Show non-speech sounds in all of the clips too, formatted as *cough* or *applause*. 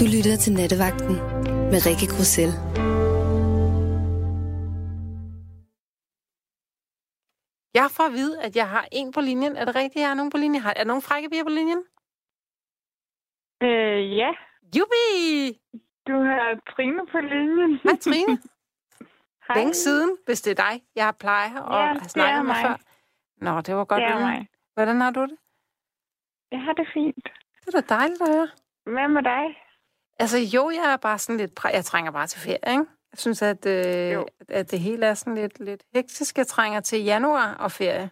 Du lytter til Nattevagten med Rikke Grussel. Jeg får at vide, at jeg har en på linjen. Er det rigtigt, jeg har nogen på linjen? Er der nogen frække piger på linjen? Øh, ja. Jubi! Du har Trine på linjen. Hej, Trine. *laughs* Hej. Længe siden, hvis det er dig, jeg plejer og Ja, har det er snakket med mig. før. Nå, det var godt. Det er mig. Hvordan har du det? Jeg har det fint. Det er da dejligt at høre. Hvad med dig? Altså jo, jeg er bare sådan lidt... Jeg trænger bare til ferie, ikke? Jeg synes, at, øh, Jo. at det hele er sådan lidt, lidt hektisk. Jeg trænger til januar og ferie.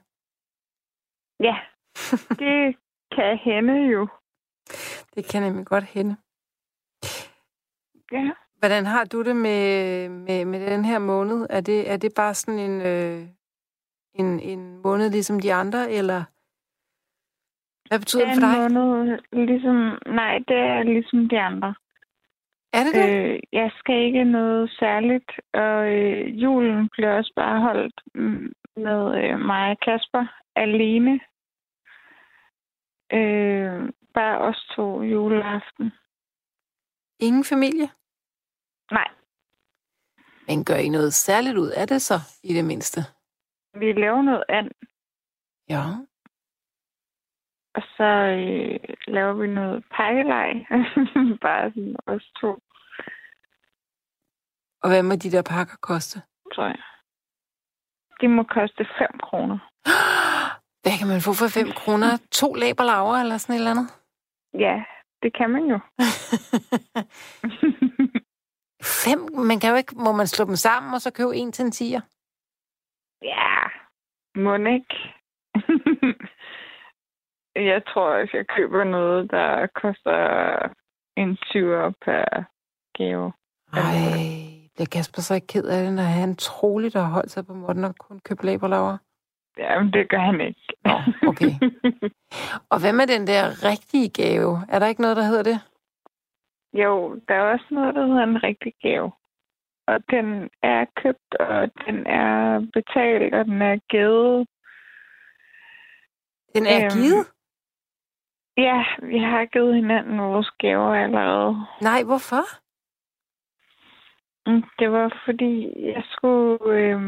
Ja, *laughs* det kan hende jo. Det kan nemlig godt hende. Ja. Hvordan har du det med, med, med den her måned? Er det, er det bare sådan en, øh, en, en måned ligesom de andre, eller hvad betyder det for dig? En måned, ligesom... Nej, det er ligesom de andre. Er det det? Øh, jeg skal ikke noget særligt, og øh, julen bliver også bare holdt mm, med øh, mig og Kasper alene. Øh, bare os to juleaften. Ingen familie? Nej, Men gør I noget særligt ud af det så, i det mindste? vi laver noget andet. Ja. Og så øh, laver vi noget pakkelej. *laughs* Bare sådan os to, Og hvad må de der pakker koste? tror jeg. Det må koste 5 kroner. *gasps* Hvad kan man få for 5 kroner? To laberlaver eller sådan et eller andet? Ja, det kan man jo. *laughs* Fem? Man kan jo ikke... Må man slå dem sammen og så købe en til en tiger? ja, må ikke. *laughs* jeg tror, at jeg køber noget, der koster en 20 per gave. Ej, bliver Kasper så ikke ked af det, når han troligt har holdt sig på måtten og kun købt laberlaver? Jamen, det gør han ikke. Nå, okay. Og hvad med den der rigtige gave? Er der ikke noget, der hedder det? jo, der er også noget, der hedder en rigtig gave. Og den er købt, og den er betalt, og den er givet. Den er Øhm, givet? Ja, vi har givet hinanden vores gaver allerede. Nej, hvorfor? Mm, det var fordi, jeg skulle øh,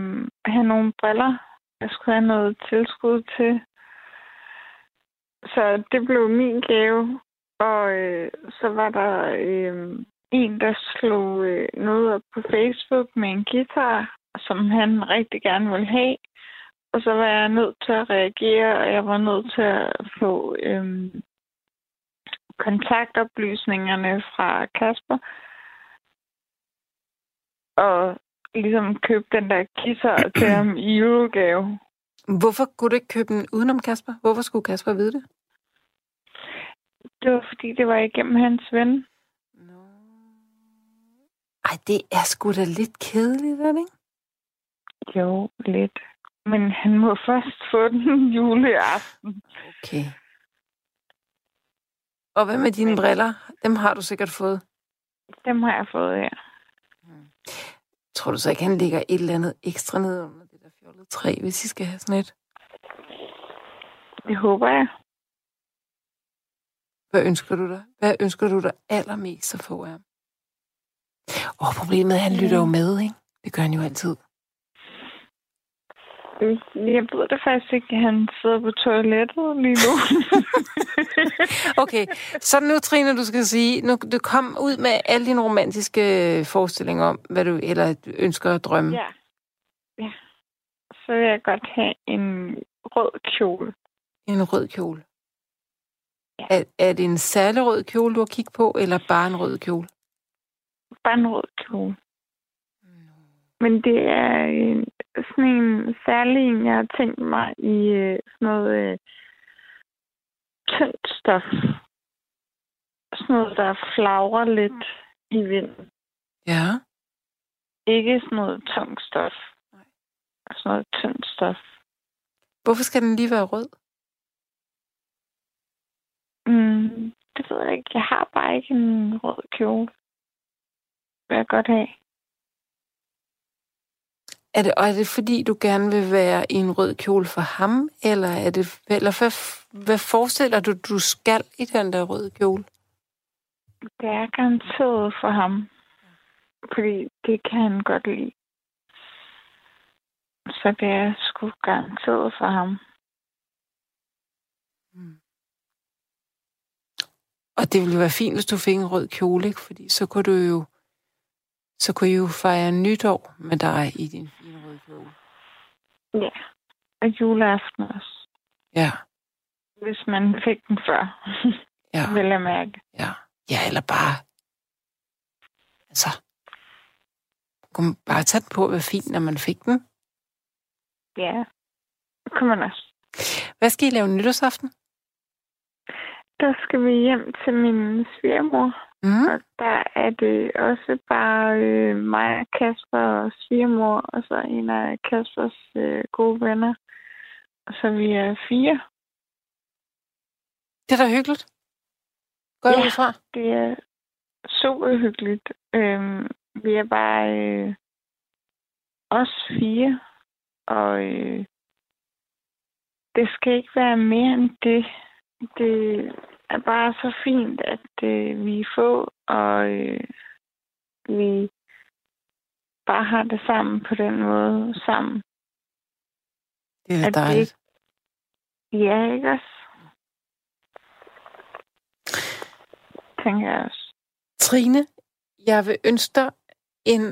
have nogle briller. Jeg skulle have noget tilskud til. Så det blev min gave. Og øh, så var der øh, en, der slog øh, noget op på Facebook med en guitar, som han rigtig gerne ville have. Og så var jeg nødt til at reagere, og jeg var nødt til at få øh, kontaktoplysningerne fra Kasper. Og ligesom købe den der guitar *clears throat* til ham i julegave. Hvorfor kunne du ikke købe den udenom Kasper? Hvorfor skulle Kasper vide det? Det var fordi, det var igennem hans ven. Nå. Ej, det er sgu da lidt kedeligt, er det ikke? Jo, lidt. Men han må først få den *laughs* juleaften. Okay. Og hvad med dine briller? Dem har du sikkert fået. Dem har jeg fået her. Tror du så ikke, han ligger et eller andet ekstra ned under det der fjollede træ, hvis I skal have sådan et? Det håber jeg. Hvad ønsker du dig? Hvad ønsker du dig allermest at få af ham? Og problemet er, at han lytter jo med, ikke? Det gør han jo altid. Jeg ved det faktisk ikke. Han sidder på toilettet lige nu. *laughs* Okay, så nu, Trine, du skal sige, nu du kom ud med alle dine romantiske forestillinger om, hvad du eller ønsker at drømme. ja. ja. Så vil jeg godt have en rød kjole. En rød kjole. Ja. Er, er det en særlig rød kjole, du har kigget på, eller bare en rød kjole? Bare en rød kjole. Men det er en, sådan en særlig en, jeg har tænkt mig i øh, sådan noget øh, tyndt stof. Sådan noget, der flagrer lidt i vinden. Ja. Ikke sådan noget tungt stof. Nej. Sådan noget tyndt stof. Hvorfor skal den lige være rød? Mm, det ved jeg ikke. Jeg har bare ikke en rød kjole. Vil jeg godt have. Er det, og er det fordi, du gerne vil være i en rød kjole for ham, eller er det, eller hvad, hvad forestiller du, du skal i den der røde kjole? Det er garanteret for ham. Fordi det kan han godt lide. Så det er sgu garanteret for ham. Og det ville være fint, hvis du fik en rød kjole, ikke? fordi så kunne du jo så kunne I jo fejre nytår med dig i din fine røde kjole. Ja. Og juleaften også. Ja, Hvis man fik den før, *laughs* ja, vil jeg mærke. ja. Ja, eller bare... Altså... Kunne man bare tage den på at være fint, når man fik den? Ja. Det kunne man også. Hvad skal I lave nytårsaften? Der skal vi hjem til min svigermor. Mm. Og der er det også bare øh, mig og Kasper og svigermor, og så en af Kaspers øh, gode venner. Og så vi er fire. Det er da hyggeligt. Går Ja. ud fra? Det er super hyggeligt. Øhm, vi er bare øh, os fire, og øh, det skal ikke være mere end det. Det er bare så fint, at øh, vi er få, og øh, vi bare har det sammen på den måde sammen. Det er At da det dejligt. Ja, ikke også? Tænker jeg også. Trine, jeg vil ønske dig en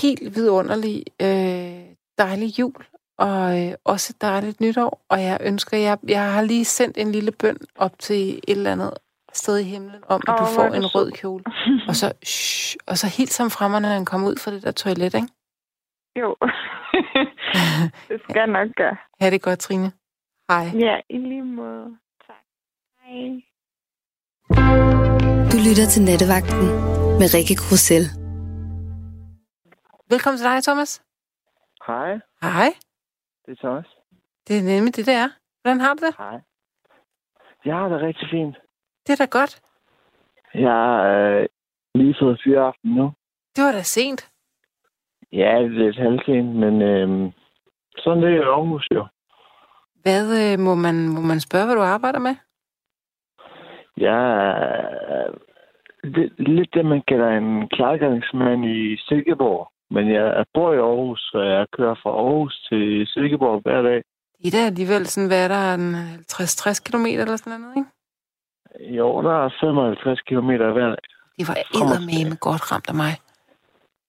helt vidunderlig øh, dejlig jul, og øh, også et dejligt nytår. Og jeg ønsker, jeg, jeg har lige sendt en lille bøn op til et eller andet sted i himlen, om at du får en rød kjole. *laughs* Og så, shh, og så helt som fremme, når han kommer ud fra det der toilet, ikke? Jo. *laughs* det skal jeg nok gøre. Ja, det er godt, Trine. Hej. Ja, i lige måde. Tak. Hej. Du lytter til Nattevagten med Rikke Grussel. Velkommen til dig, Thomas. Hej, Hej. Det er Thomas. Det er nemlig det, der. Hvordan har du det? Hej. Jeg har det rigtig fint. Det er da godt. Jeg har øh, lige fået fyreaften nu. Det var da sent. Ja, det er lidt halvsent, men øh, sådan det er i Aarhus jo. Hvad øh, må, man, må man spørge, hvad du arbejder med? Jeg er lidt, lidt det, man kalder en klargangsmand i Silkeborg. Men jeg bor i Aarhus, så jeg kører fra Aarhus til Silkeborg hver dag. Det er da alligevel sådan, hvad er der, en 50-60 km eller sådan noget, ikke? Jo, der er 55 km hver dag. Det var eddermame godt ramt af mig.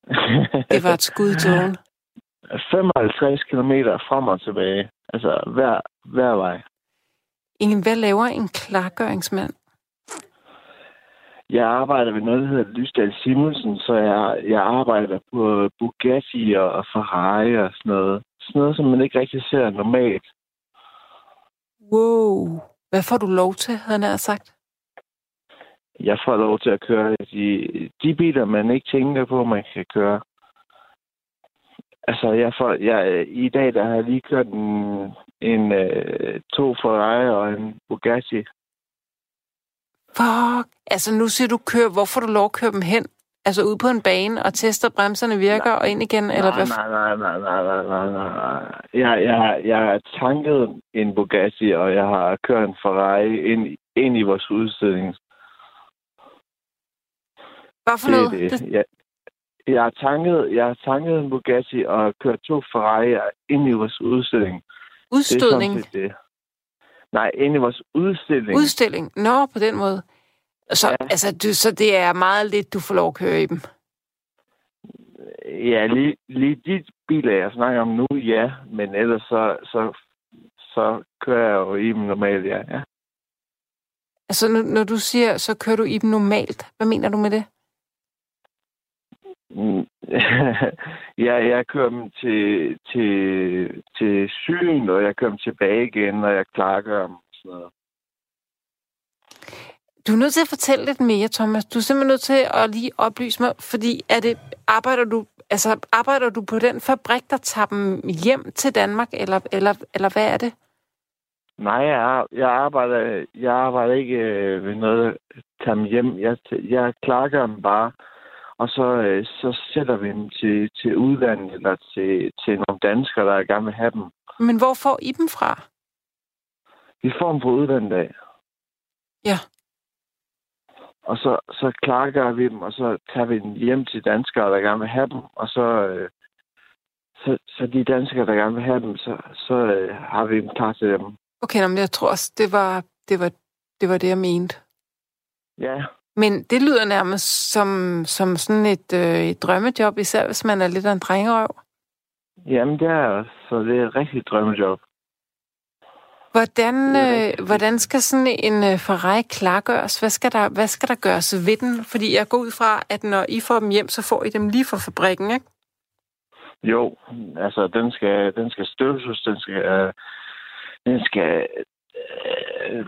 *laughs* Det var et skud tågen. 55 km frem og tilbage. Altså hver, hver vej. Ingen, hvad laver en klargøringsmand? Jeg arbejder ved noget, der hedder Lysdal Simonsen, så jeg, jeg arbejder på Bugatti og Ferrari og sådan noget. Sådan noget, som man ikke rigtig ser normalt. Wow. Hvad får du lov til, havde han sagt? Jeg får lov til at køre de, de biler, man ikke tænker på, man kan køre. Altså, jeg får, jeg, i dag der har jeg lige kørt en, en øh, to Ferrari og en Bugatti. Fuck. Altså, nu siger du kør. Hvor får du lov at køre dem hen? Altså, ud på en bane og tester, bremserne virker og ind igen? Eller hvad? nej, nej, nej, nej, nej, nej, nej, nej. Jeg, jeg, jeg har tanket en Bugatti, og jeg har kørt en Ferrari ind, ind i vores udstilling. Hvad for Det noget? det. Jeg, jeg, har tanket, jeg har tanket en Bugatti og kørt to Ferrari'er ind i vores udstilling. Udstødning? Det er det. Nej, ind i vores udstilling. Udstilling? Nå, på den måde. Så, ja. Altså, du, så det er meget lidt, du får lov at køre i dem. Ja, lige, lige de biler, jeg snakker om nu, ja. Men ellers så, så, så kører jeg jo i dem normalt, ja. ja. Altså, når du siger, så kører du i dem normalt. Hvad mener du med det? *laughs* Jeg, jeg kører dem til, til, til syn, og jeg kører dem tilbage igen, og jeg klargør dem. Sådan noget. Du er nødt til at fortælle lidt mere, Thomas. Du er simpelthen nødt til at lige oplyse mig, fordi er det, arbejder du, altså, arbejder du på den fabrik, der tager dem hjem til Danmark, eller, eller, eller hvad er det? Nej, jeg, jeg, arbejder, jeg arbejder ikke øh, ved noget tage dem hjem. Jeg, jeg klargør dem bare, og så, øh, så sætter vi dem til, til udlandet eller til, til nogle danskere, der gerne vil have dem. Men hvor får I dem fra? Vi får dem på udlandet af. Ja. og så, så klargør vi dem, og så tager vi dem hjem til danskere, der gerne vil have dem, og så, øh, så, så de danskere, der gerne vil have dem, så, så øh, har vi dem klar til dem. Okay, men jeg tror også, det var det, var, det, var det jeg mente. Ja. Men det lyder nærmest som, som sådan et, øh, et drømmejob, især hvis man er lidt af en drengerøv. Jamen, det er så det er et rigtigt drømmejob. Hvordan, øh, hvordan skal sådan en øh, Ferrari klargøres? Hvad skal, der, hvad skal der gøres ved den? Fordi jeg går ud fra, at når I får dem hjem, så får I dem lige fra fabrikken, ikke? Jo, altså den skal, den skal støvsuges, den skal, øh, den skal, øh,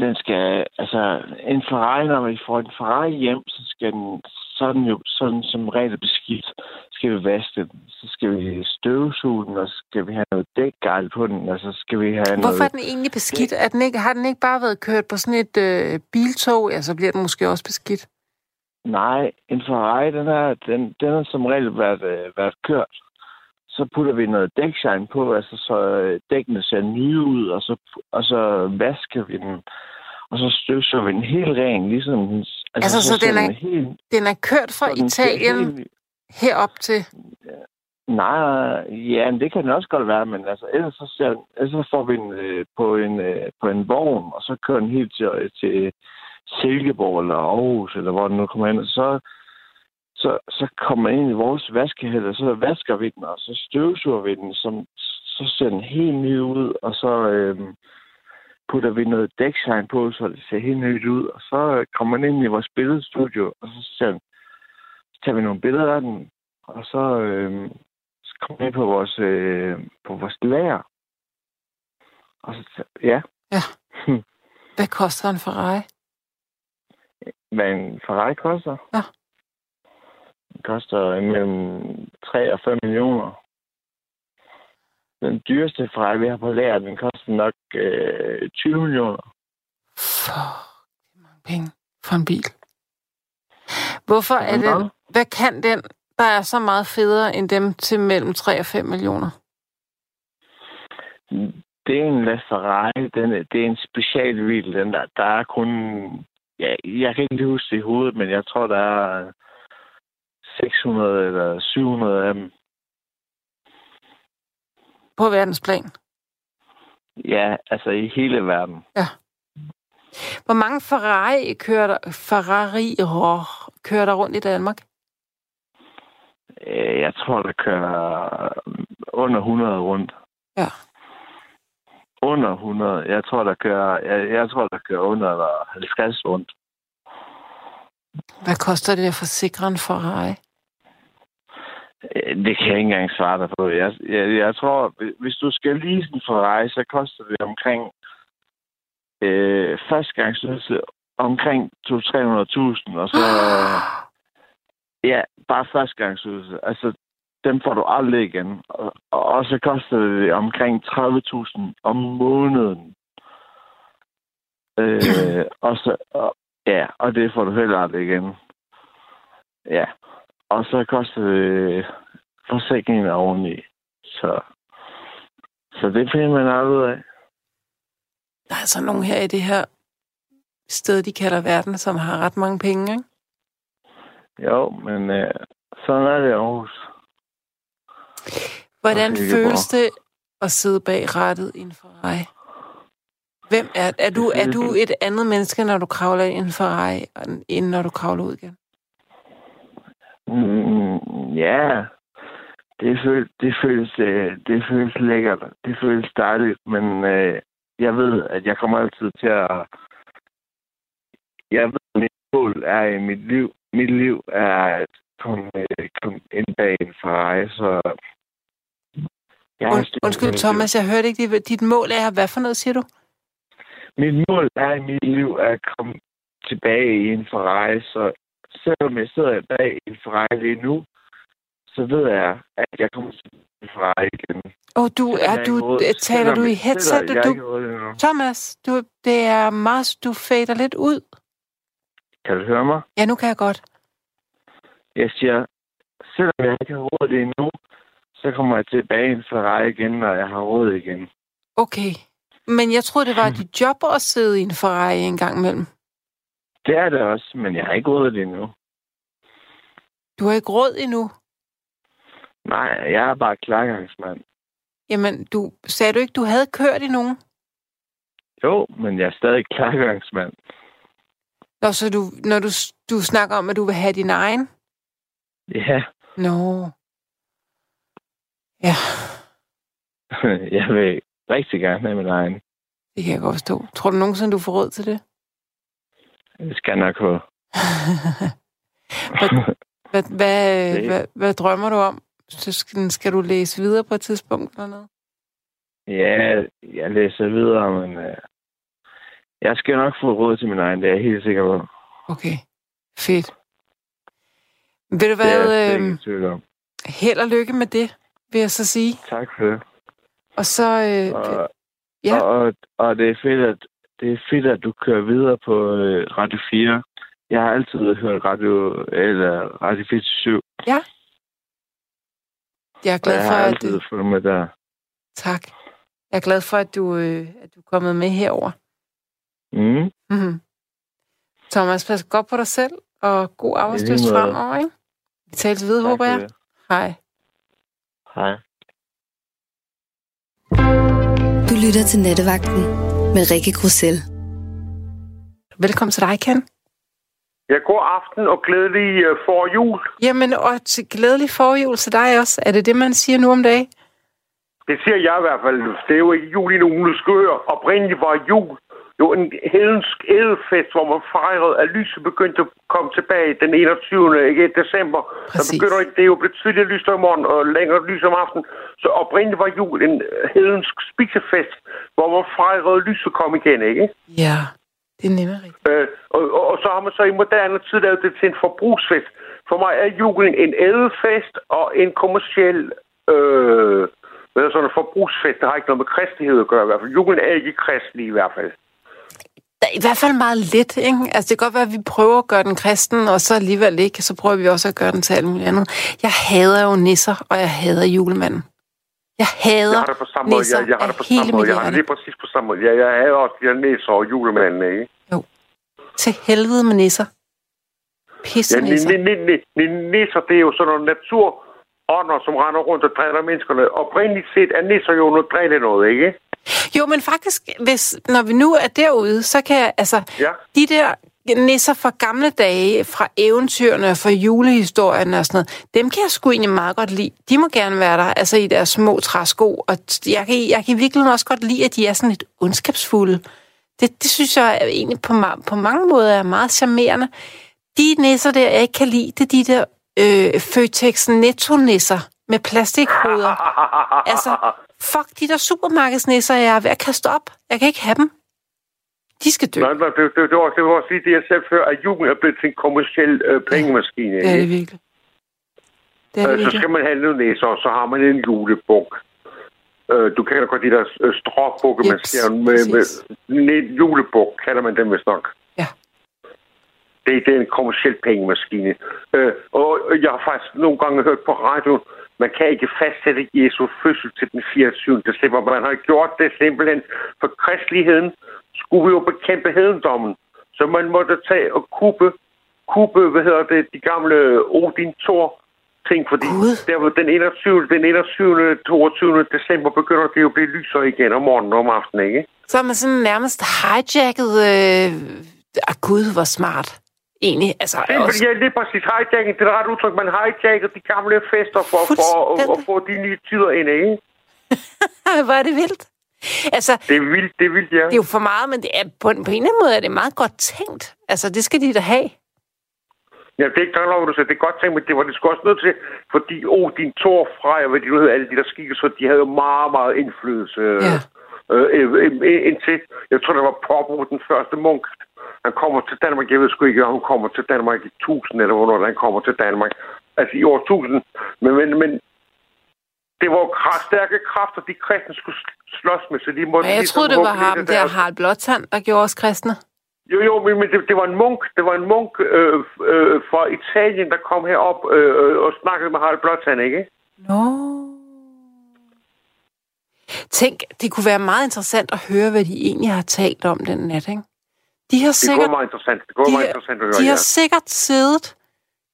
den skal, altså en Ferrari, når vi får en Ferrari hjem, så skal den sådan jo sådan som regel beskidt, skal vi vaske den. Så skal vi støvsuge den, og så skal vi have noget dækgejl på den, og så skal vi have Hvorfor noget... er den egentlig beskidt? Er den ikke, har den ikke bare været kørt på sådan et øh, biltog? Ja, så bliver den måske også beskidt. Nej, en Ferrari, den er, den, den er som regel været, øh, været kørt. Så putter vi noget dækshine på, altså så øh, dækkene ser nye ud, og så, og så vasker vi den, og så støvsuger vi den helt ren, ligesom... Altså, Altså, så den ser er- helt, Den er kørt fra så den Italien helt- herop til... Nej, ja, men det kan den også godt være, men altså, ellers så, ser, ellers så får vi den øh, på, en, øh, på en vogn, og så kører den helt til, til Silkeborg eller Aarhus, eller hvor den nu kommer hen, og så, så, så kommer den ind i vores vaskehæld, og så vasker vi den, og så støvsuger vi den, som, så ser den helt ny ud, og så øh, putter vi noget dækshine på, så det ser helt nyt ud, og så kommer den ind i vores billedstudio, og så, ser den, så tager vi nogle billeder af den, og så, øh, så kommer vi ind på vores, øh, på vores lager. Og så, ja, Hvad koster en Ferrari? hvad en Ferrari koster? Ja. Koster mellem 3 og 5 millioner. Den dyreste Ferrari, vi har på lager, den koster nok øh, 20 millioner. For det mange penge for en bil. Hvorfor er den... Hvad kan den, der er så meget federe end dem til mellem 3 og 5 millioner? Det er en LaFerrari. Den, det er en specialbil. Den der, der er kun... Ja, jeg kan ikke lige huske det i hovedet, men jeg tror, der er 600 eller 700 af dem. På verdensplan. Ja, altså i hele verden. Hvor mange Ferrari kører der, Ferrari kører der rundt i Danmark? Øh, Jeg tror, der kører under 100 rundt. Ja. Under 100. Jeg tror, der kører, jeg, jeg tror, der kører under 50 rundt. Hvad koster det at forsikre en Ferrari? Øh, Det kan jeg ikke engang svare dig på. Jeg, jeg, jeg tror, hvis du skal lease en Ferrari, så koster det omkring øh, førstegangsydelse omkring 200-300.000, og så... *gasps* Ja, bare førstegangsydelse. Altså, dem får du aldrig igen. Og, og så koster det omkring 30.000 om måneden. Øh, *clears throat* og så, og, ja, og det får du heller aldrig igen. Ja. Og så koster det forsikringen oveni. Så, så det finder man aldrig ud af. Der er altså nogen her i det her sted, de kalder verden, som har ret mange penge, ikke? Jo, men øh, sådan er det i Aarhus. Hvordan føles det at sidde bag rattet i en Ferrari? Hvem er, er, du, er du et andet menneske, når du kravler i en Ferrari, end når du kravler ud igen? Mm, ja, det føles, det, føles, øh, det føles lækkert. Det føles dejligt, men øh, jeg ved, at jeg kommer altid til at... Jeg ved, at mit mål er i mit liv. Mit liv er at komme, komme ind bag en Ferrari, så... Jeg Und, undskyld, Thomas, jeg hørte ikke, dit mål er, hvad for noget siger du? Mit mål er i mit liv at komme tilbage i en Ferrari, så selvom jeg sidder bag en Ferrari lige nu, så ved jeg, at jeg kommer til en Ferrari igen. Oh, du, er du, råd- taler selvom- du i headset? Du. Thomas, du, det er meget, du fader lidt ud. Kan du høre mig? Ja, nu kan jeg godt. Jeg siger, selvom jeg ikke har råd det endnu, så kommer jeg tilbage i en Ferrari igen, når jeg har råd igen. Okay. Men jeg troede, det var dit job at sidde i en Ferrari en gang imellem. Det er det også, men jeg har ikke råd det endnu. Du har ikke råd endnu. Nej, jeg er bare klargangsmand. Jamen, du, sagde du ikke, du havde kørt i nogen? Jo, men jeg er stadig klargangsmand. Nå, så du, når du, du snakker om, at du vil have din egen? Ja, Nå. Ja, *laughs* jeg vil rigtig gerne have min egen. det kan jeg godt forstå. Tror du nogensinde, du får råd til det? Det skal nok få. Hvad, hvad, *laughs* Det- hvad, hvad drømmer du om? Så skal, skal du læse videre på et tidspunkt eller noget? Ja, jeg læser videre, men øh, jeg skal nok få råd til min egen, det er jeg helt sikker på. Okay, fedt. Ved du Det er jeg hvad? Øh, om. held og lykke med det, vil jeg så sige. Tak for det. Og så... Øh, Og, ja, og, og det er fedt, at det er fedt, at du kører videre på øh, Radio 4. Jeg har altid hørt Radio, eller Radio 47, jeg er glad jeg for, har at... altid fulgt med der. Tak. Jeg er glad for, at du, øh, at du er kommet med herover. Mm. Mm-hmm. Thomas, pas godt på dig selv, og god måde. fremover, ikke? Vi tales ved, håber jeg. Hej. Hej. Du lytter til Nattevagten med Rikke Grussel. Velkommen til dig, Ken. Ja, god aften og glædelig uh, for jul. Jamen, og til glædelig forjul til dig også. Er det det, man siger nu om dagen? Det siger jeg i hvert fald. Det er jo ikke jul i nogen skøer. Oprindeligt var jul jo en hedensk edelfest, hvor man fejrede, at lyset begyndte at komme tilbage den 21. Ikke, december. Præcis. Så begynder det er jo blevet tidligere lys om morgenen og længere lys om aftenen. Så oprindeligt var jul en hedensk spisefest, hvor man fejrede, at lyset kom igen, ikke? Ja, det er nemlig rigtigt. Øh, og, og, og så har man så i moderne tid lavet det til en forbrugsfest. For mig er julen en ædelfest og en kommersiel øh, hvad sådan en forbrugsfest. Det har ikke noget med kristelighed at gøre i hvert fald. Julen er ikke kristelig i hvert fald. I hvert fald meget lidt, ikke? Altså, det kan godt være, at vi prøver at gøre den kristen, og så alligevel ikke. Så prøver vi også at gøre den til alt muligt andet. Jeg hader jo nisser, og jeg hader julemanden. Jeg hader Jeg har det på samme måde. nisser Jeg, jeg har det på samme måde. Jeg har det lige præcis på samme måde. Jeg, jeg havde også de her næser og julemanden, ikke? Til helvede med nisser. Pisse Ja, ni- nisser. ni- ni- ni- ni- nisser, det er jo sådan nogle naturånder, som render rundt og dræner menneskerne. Oprindeligt set er nisser jo noget dræne noget, ikke? Jo, men faktisk, hvis, når vi nu er derude, så kan jeg, altså, Ja. de der nisser fra gamle dage, fra eventyrene, fra julehistorien og sådan noget, dem kan jeg sgu egentlig meget godt lide. De må gerne være der, altså i deres små træsko, og jeg kan, jeg kan virkelig også godt lide, at de er sådan lidt ondskabsfulde. Det, det synes jeg er egentlig på, på mange måder er meget charmerende. De nisser der, jeg ikke kan lide, det er de der øh, Føtex Netto-nisser med plastikhoveder. Altså, fuck de der supermarkedsnisser, jeg er ved at kaste op. Jeg kan ikke have dem. De skal dø. Nej, det, det, det, var, det var at sige det, jeg selv før, at julen er blevet til en kommersiel øh, pengemaskine. Det er det virkelig. Det er det Øh, så virkelig. skal man have nogle næser, og så har man en julebuk. Øh, du kender godt de der øh, stråbukke, man ser med, med en julebuk, kalder man dem vist nok. Ja. Det, det er en kommersiel pengemaskine. Øh, og jeg har faktisk nogle gange hørt på radioen, man kan ikke fastsætte Jesu fødsel til den 24. december. Man har gjort det simpelthen for kristeligheden. Skulle vi jo bekæmpe hedendommen. Så man måtte tage og kuppe, kuppe hvad hedder det, de gamle Odin Thor ting, fordi der var den 21. den 21. 22. december begynder det jo at blive lysere igen om morgenen og om aftenen, ikke? Så er man sådan nærmest hijacket... Øh... Ah, gud, hvor smart. Egentlig, altså... Det er, Også... ja, lige præcis. Hijacking, det er et ret udtryk. Man hijacker de gamle fester for, for at, at få de nye tider ind, ikke? *laughs* hvor er det vildt. Altså, Det er vildt, det er vildt, ja. det er jo for meget, men det er, på, en- på en eller anden måde er det meget godt tænkt. Altså, det skal de da have. Ja, det er ikke der, du siger. Det er godt tænkt, men det var det sgu også nødt til, fordi Odin, Thor, Freja, hvad de nu hedder, alle de der skikkelser, de havde jo meget, meget indflydelse. Ja. Øh, øh, øh, indtil, jeg tror, det var Popo, den første munk. Han kommer til Danmark, jeg ved sgu ikke, om han kommer til Danmark i 1000, eller hvornår han kommer til Danmark. Altså i år 1000. Men, men, men det var stærke kræfter, de kristne skulle sl- slås med, så de måtte... Men jeg ligesom troede, det var ham lidt der, deres- Harald Blåtand, der gjorde os kristne. Jo, jo, men, det, det var en munk, det var en munk øh, øh, fra Italien, der kom herop øh, øh, og snakkede med Harald Blåtand, ikke? Nå. Tænk, det kunne være meget interessant at høre, hvad de egentlig har talt om den nat, ikke? De har Det sikkert, være meget interessant. Det være de, meget interessant at høre, de ja. har sikkert siddet,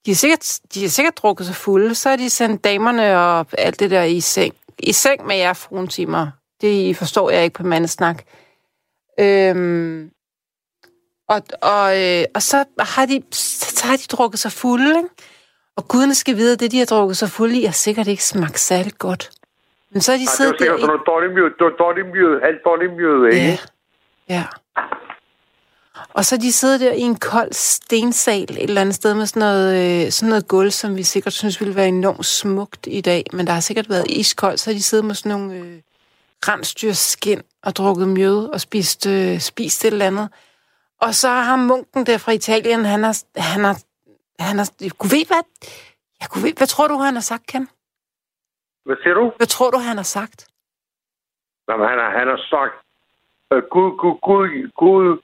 de har sikkert, de har sikkert drukket sig fulde, så har de sendt damerne og alt det der i seng. I seng med jer, fruen timer. Det forstår jeg ikke på mandesnak. Øhm, og, og, øh, og så, har de, så har de drukket sig fulde, ikke? Og gudene skal vide, at det, de har drukket sig fulde i, har sikkert ikke smagt særligt godt. Men så har de Ja, det var siddet der sikkert i... sådan noget dårligt mjød, det var dårligt mjød, alt dårligt mjød, ikke? Ja. ja. Og så de siddet der i en kold stensal et eller andet sted med sådan noget, øh, sådan noget gulv, som vi sikkert synes ville være enormt smukt i dag, men der har sikkert været iskoldt, så de siddet med sådan nogle øh, rensdyrskin og drukket mjød og spist, øh, spist et eller andet. Og så har munken der fra Italien, han har, han har, han har, kunne ved hvad, jeg kunne ved, hvad tror du, han har sagt, Ken? Hvad siger du? Hvad tror du, han har sagt? Jamen, han har, han har sagt, øh, Gud, Gud, Gud, Gud,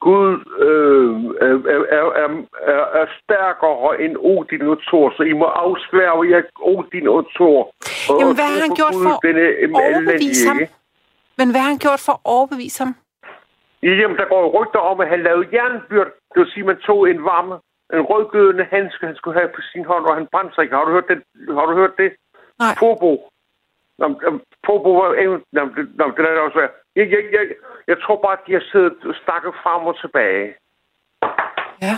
Gud øh, er, er, er, er, er stærkere end Odin og Thor, så I må afsværge jer Odin og Thor. Og, Jamen, hvad har han gjort Gud, for at overbevise ham? Men hvad har han gjort for at overbevise ham? Jamen, der går rygter om, at han lavede jernbyrd. Det vil sige, at man tog en varme, en rødgødende handske, han skulle have på sin hånd, og han brændte sig ikke. Har du hørt det? Har du hørt det? Nej. Pobo. Nå, øh, var jo... Nå, det, nå, det er også. Jeg, jeg, jeg, jeg tror bare, at de har siddet og snakket frem og tilbage. Ja.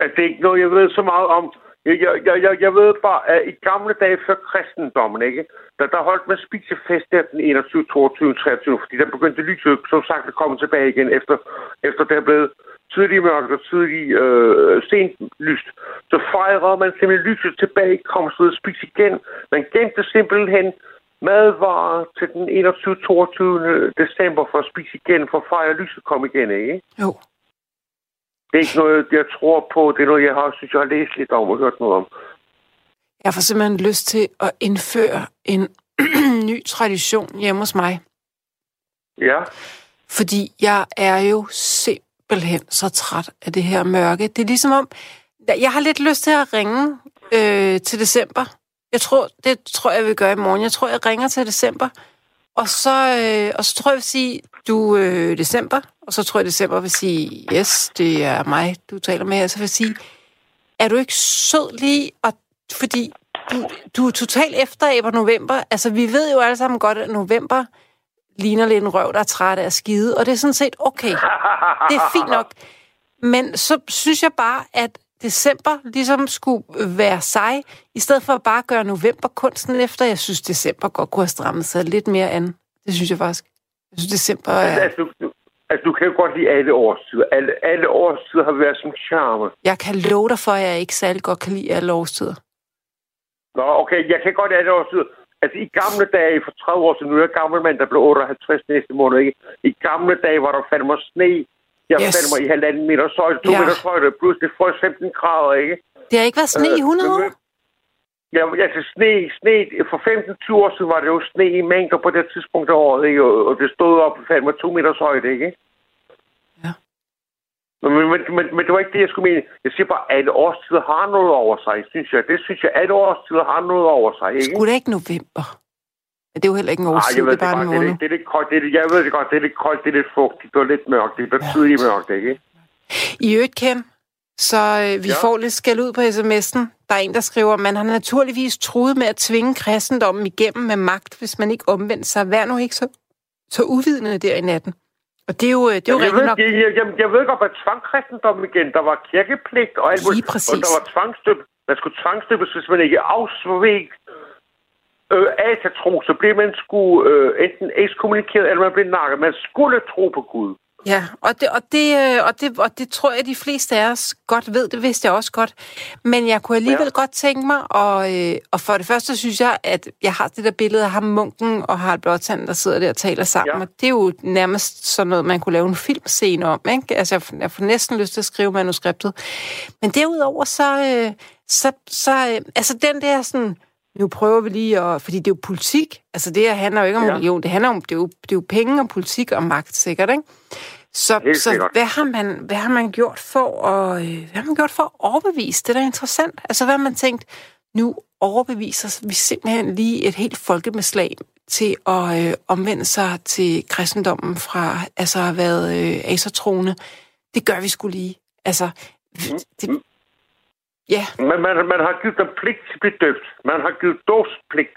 At det er ikke noget, jeg ved så meget om. Jeg, jeg, jeg, jeg, jeg ved bare, at i gamle dage før kristendommen, ikke? Der, der holdt man spisefest der den 21, 22, 23, fordi der begyndte lyset, som sagt, at komme tilbage igen, efter, efter det er blevet tidlig mørkt og tidlig øh, sent lyst. Så fejrede man simpelthen lyset tilbage, kom så ud og spise igen. Man gemte simpelthen madvarer til den 21, 22. december for at spise igen, for at fejre at lyset kom igen, ikke? Jo. Det er ikke noget, jeg tror på. Det er noget, jeg har, synes, jeg har læst lidt om og hørt noget om. Jeg får simpelthen lyst til at indføre en *clears throat* ny tradition hjemme hos mig. Ja. Fordi jeg er jo simpelthen så træt af det her mørke. Det er ligesom om, jeg har lidt lyst til at ringe øh, til december. Jeg tror, det tror jeg, jeg vil gøre i morgen. Jeg tror, jeg ringer til december. Og så, øh, og så tror jeg, jeg vil sige, du øh, december. Og så tror jeg, december vil sige, yes, det er mig, du taler med Og Så vil jeg sige, er du ikke sød lige? Og, fordi du, du er totalt efteræber november. Altså, vi ved jo alle sammen godt, at november ligner lidt en røv, der er træt af at skide. Og det er sådan set okay. Det er fint nok. Men så synes jeg bare, at december ligesom skulle være sej, i stedet for at bare gøre november kunsten efter. Jeg synes, december godt kunne have strammet sig lidt mere an. Det synes jeg faktisk. Jeg synes, december er... Altså, du, du, altså, du kan jo godt lide alle årstider. Alle, alle årstider har været som charme. Jeg kan love dig for, at jeg ikke særlig godt kan lide alle årstider. Nå, okay, jeg kan godt alle årstider. Altså, i gamle dage, for 30 år siden, nu er jeg gammel mand, der blev 58 næste måned, ikke? I gamle dage var der fandme sne. Jeg Yes. fandme i halvanden meter højde, to Ja. meter plus det får 15 grader, ikke? Det har ikke været sne i 100 år. Øh, Ja, altså sne, sne, for 15-20 år siden var det jo sne i mængder på det tidspunkt af året, ikke? Og, det stod op fandme to meters højde, ikke? Ja. Men, men, men, men, det var ikke det, jeg skulle mene. Jeg siger bare, at alle årstider har noget over sig, synes jeg. Det synes jeg, at alle årstider har noget over sig, ikke? Skulle det ikke november? Det er jo heller ikke en årstid, jeg ved det er bare en godt, det, er, måned. det er lidt koldt. Det er, jeg ved det godt, det er lidt koldt, det er lidt fugtigt, det er lidt mørkt, det er tidligt mørkt, ikke? I øvrigt, Ken, så øh, vi ja. Ja. får lidt skæld ud på sms'en. Der er en, der skriver, man har naturligvis truet med at tvinge kristendommen igennem med magt, hvis man ikke omvendte sig. Vær nu ikke så, så uvidende der i natten. Og det er jo, øh, det er jo jeg, ved, nok. jeg, jeg, jeg, jeg ved godt, hvad tvangkristendom igen. Der var kirkepligt og alt muligt. Og der var tvangstøb. Man skulle tvangstøbes, hvis man ikke afsveg øh, atatro, så blev man skulle øh, enten ekskommunikeret, eller man blev nakket. Man skulle tro på Gud. Ja, og det, og, det, øh, og, det, og det tror jeg, de fleste af os godt ved. Det vidste jeg også godt. Men jeg kunne alligevel ja. godt tænke mig, og, øh, og for det første synes jeg, at jeg har det der billede af ham, munken og Harald Blåtand, der sidder der og taler sammen. Ja. Og det er jo nærmest sådan noget, man kunne lave en filmscene om. Ikke? Altså, jeg, får- jeg får næsten lyst til at skrive manuskriptet. Men derudover, så, øh, så, så øh, altså den der sådan, nu prøver vi lige at, fordi det er jo politik. Altså det her handler jo ikke om Ja. religion, det handler om, det er jo, det er jo penge og politik og magt, sikkert, ikke? Så, så hvad, har man, hvad har man gjort for at, øh, hvad har man gjort for at overbevise? Det er da interessant. Altså hvad har man tænkt, nu overbeviser vi simpelthen lige et helt folkebeslag til at øh, omvende sig til kristendommen fra altså at have været øh, asertroende. Det gør vi skulle lige. Altså, det, ja. Men man, man har givet dem pligt til at blive døbt. Man har givet dåbspligt.